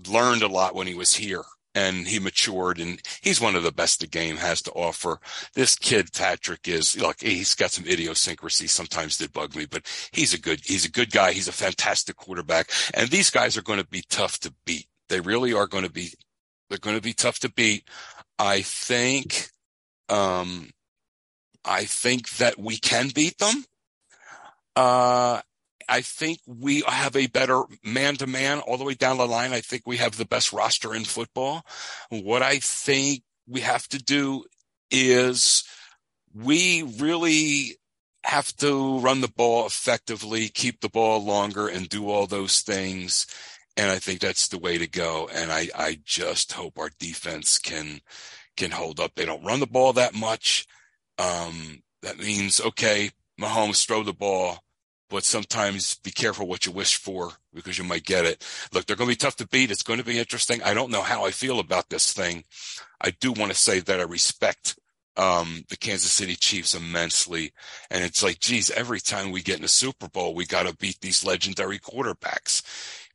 learned a lot when he was here and he matured and he's one of the best the game has to offer. This kid, Patrick, is look, he's got some idiosyncrasy sometimes that bug me, but he's a good, he's a good guy. He's a fantastic quarterback. And these guys are going to be tough to beat. They really are going to be, they're going to be tough to beat. I think, um, I think that we can beat them. Uh, I think we have a better man to man all the way down the line. I think we have the best roster in football. What I think we have to do is we really have to run the ball effectively, keep the ball longer and do all those things. And I think that's the way to go. And I, I just hope our defense can, can hold up. They don't run the ball that much. Um, that means, okay, Mahomes throw the ball but sometimes be careful what you wish for because you might get it. Look, they're going to be tough to beat. It's going to be interesting. I don't know how I feel about this thing. I do want to say that I respect um, the Kansas City Chiefs immensely. And it's like, geez, every time we get in a Super Bowl, we got to beat these legendary quarterbacks.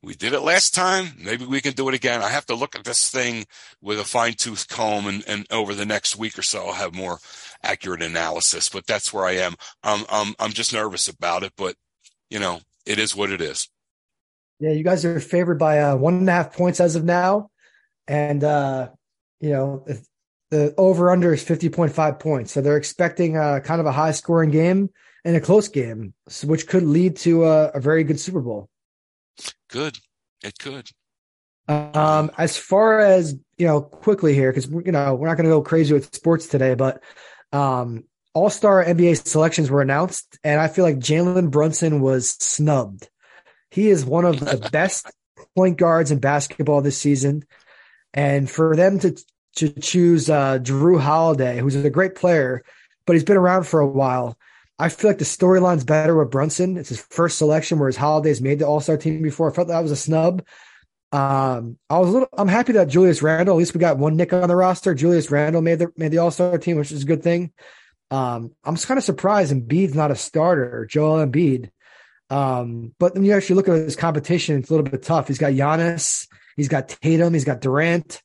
We did it last time. Maybe we can do it again. I have to look at this thing with a fine tooth comb and, and over the next week or so, I'll have more accurate analysis, but that's where I am. Um, I'm just nervous about it, but you know, it is what it is. Yeah, you guys are favored by uh, one and a half points as of now, and uh, you know the over under is fifty point five points. So they're expecting a, kind of a high scoring game and a close game, which could lead to a, a very good Super Bowl. Good, it could. Um, as far as you know, quickly here because you know we're not going to go crazy with sports today, but um, all star NBA selections were announced, and I feel like Jalen Brunson was snubbed. He is one of the best point guards in basketball this season. And for them to to choose uh, Jrue Holiday, who's a great player, but he's been around for a while. I feel like the storyline's better with Brunson. It's his first selection, whereas Holiday's made the All Star team before. I felt that was a snub. Um, I was a little. I'm happy that Julius Randle. At least we got one Knick on the roster. Julius Randle made the made the All Star team, which is a good thing. Um, I'm just kind of surprised Embiid's not a starter, Joel Embiid. Um, but when you actually look at his competition, it's a little bit tough. He's got Giannis, he's got Tatum, he's got Durant.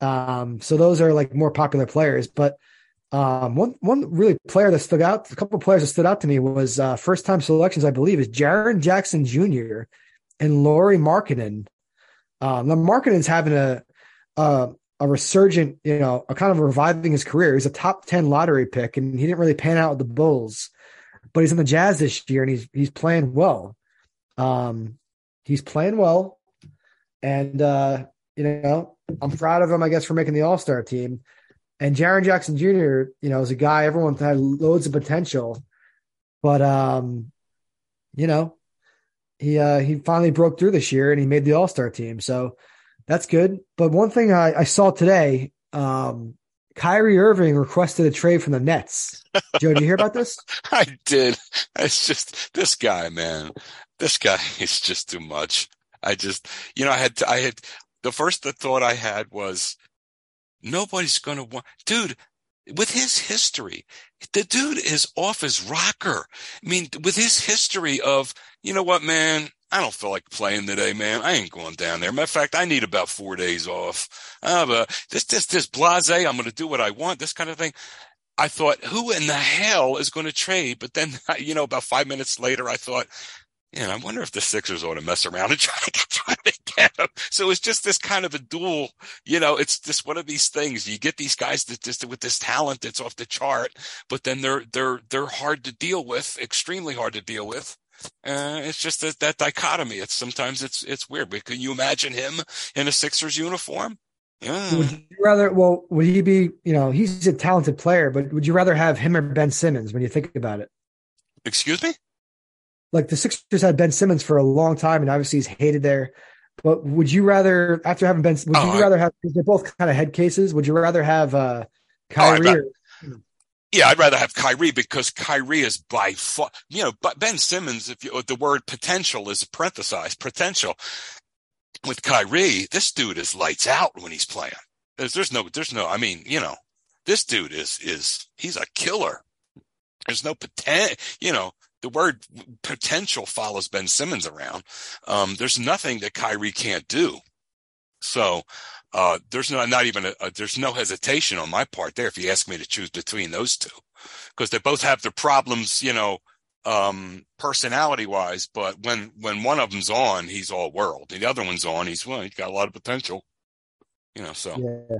Um, so those are like more popular players. But um, one one really player that stood out, a couple of players that stood out to me was uh, first time selections, I believe, is Jaren Jackson Jr. and Lauri Markkanen. Um, now Markkanen's having a, a a resurgent, you know, a kind of reviving his career. He's a top ten lottery pick, and he didn't really pan out with the Bulls, but he's in the Jazz this year, and he's he's playing well. Um, he's playing well, and uh, you know, I'm proud of him, I guess, for making the All Star team. And Jaren Jackson Jr., you know, is a guy everyone had loads of potential, but um, you know, he uh, he finally broke through this year and he made the All Star team. So that's good. But one thing I, I saw today, um, Kyrie Irving requested a trade from the Nets. Joe, did you hear about this? I did. It's just this guy, man. This guy is just too much. I just, you know, I had, to, I had, the first the thought I had was, nobody's going to want, dude, with his history, the dude is off his rocker. I mean, with his history of, you know what, man, I don't feel like playing today, man. I ain't going down there. Matter of fact, I need about four days off. Uh, but this, this, this blase, I'm going to do what I want, this kind of thing. I thought, who in the hell is going to trade? But then, you know, about five minutes later, I thought, and I wonder if the Sixers ought to mess around and try to, try to get him. So it's just this kind of a duel, you know, it's just one of these things. You get these guys that just with this talent that's off the chart, but then they're, they're, they're hard to deal with, extremely hard to deal with. Uh, it's just that, that dichotomy. It's sometimes it's, it's weird. But can you imagine him in a Sixers uniform? Yeah. Would you rather, well, would he be, you know, he's a talented player, but would you rather have him or Ben Simmons when you think about it? Excuse me? Like the Sixers had Ben Simmons for a long time, and obviously he's hated there. But would you rather, after having Ben, would oh, you rather have? They're both kind of head cases. Would you rather have uh, Kyrie? Oh, or, yeah, I'd rather have Kyrie because Kyrie is by far, you know, but Ben Simmons, if you, the word potential is parenthesized, potential. With Kyrie, this dude is lights out when he's playing. There's, there's no, there's no, I mean, you know, this dude is, is, he's a killer. There's no potential, you know, the word potential follows Ben Simmons around. Um, there's nothing that Kyrie can't do. So, uh, there's no, not even a, a, there's no hesitation on my part there if you ask me to choose between those two because they both have their problems, you know, um, personality wise, but when, when one of them's on, he's all world. And the other one's on, he's, well, he's got a lot of potential, you know, so. Yeah.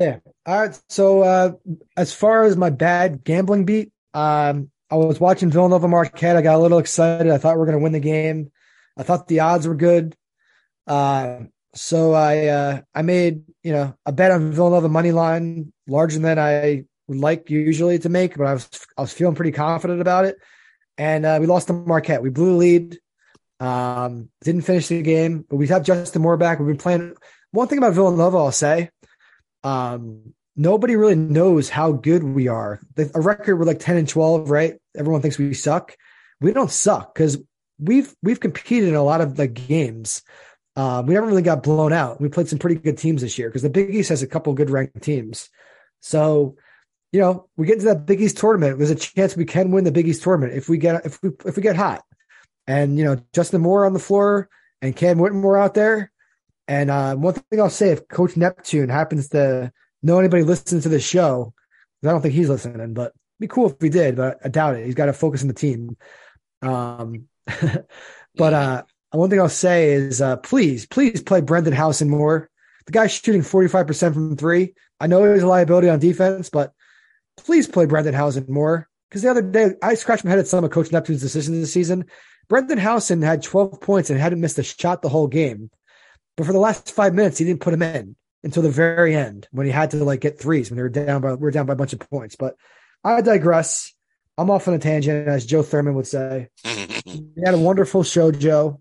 Yeah. All right. So, uh, as far as my bad gambling beat, um, I was watching Villanova Marquette. I got a little excited. I thought we were going to win the game. I thought the odds were good. Uh, so I uh, I made you know a bet on Villanova money line larger than I would like usually to make, but I was I was feeling pretty confident about it. And uh, we lost to Marquette. We blew the lead. Um, didn't finish the game, but we have Justin Moore back. We've been playing. One thing about Villanova, I'll say, um, nobody really knows how good we are. A record we're like 10 and 12, right? Everyone thinks we suck. We don't suck because we've we've competed in a lot of like games. Uh, we never really got blown out. We played some pretty good teams this year because the Big East has a couple good ranked teams. So, you know, we get into that Big East tournament. There's a chance we can win the Big East tournament if we get if we if we get hot. And you know, Justin Moore on the floor and Cam Whitmore out there. And uh, one thing I'll say, if Coach Neptune happens to know anybody listening to the show. I don't think he's listening, but be cool if he did, but I doubt it. He's got to focus on the team. Um, but uh, one thing I'll say is uh, please, please play Brendan Hausen more. The guy's shooting 45% from three. I know he's a liability on defense, but please play Brendan Hausen more. Because the other day, I scratched my head at some of Coach Neptune's decisions this season. Brendan Hausen had 12 points and hadn't missed a shot the whole game. But for the last five minutes, he didn't put him in until the very end when he had to like get threes when they were down by we are down by a bunch of points. But I digress. I'm off on a tangent, as Joe Thurman would say. we had a wonderful show, Joe.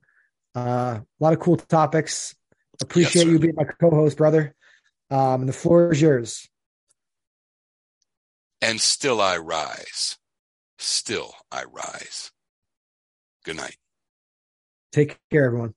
Uh, a lot of cool topics. Appreciate yes, you being my co-host, brother. Um, and the floor is yours. And still I rise. Still I rise. Good night. Take care, everyone.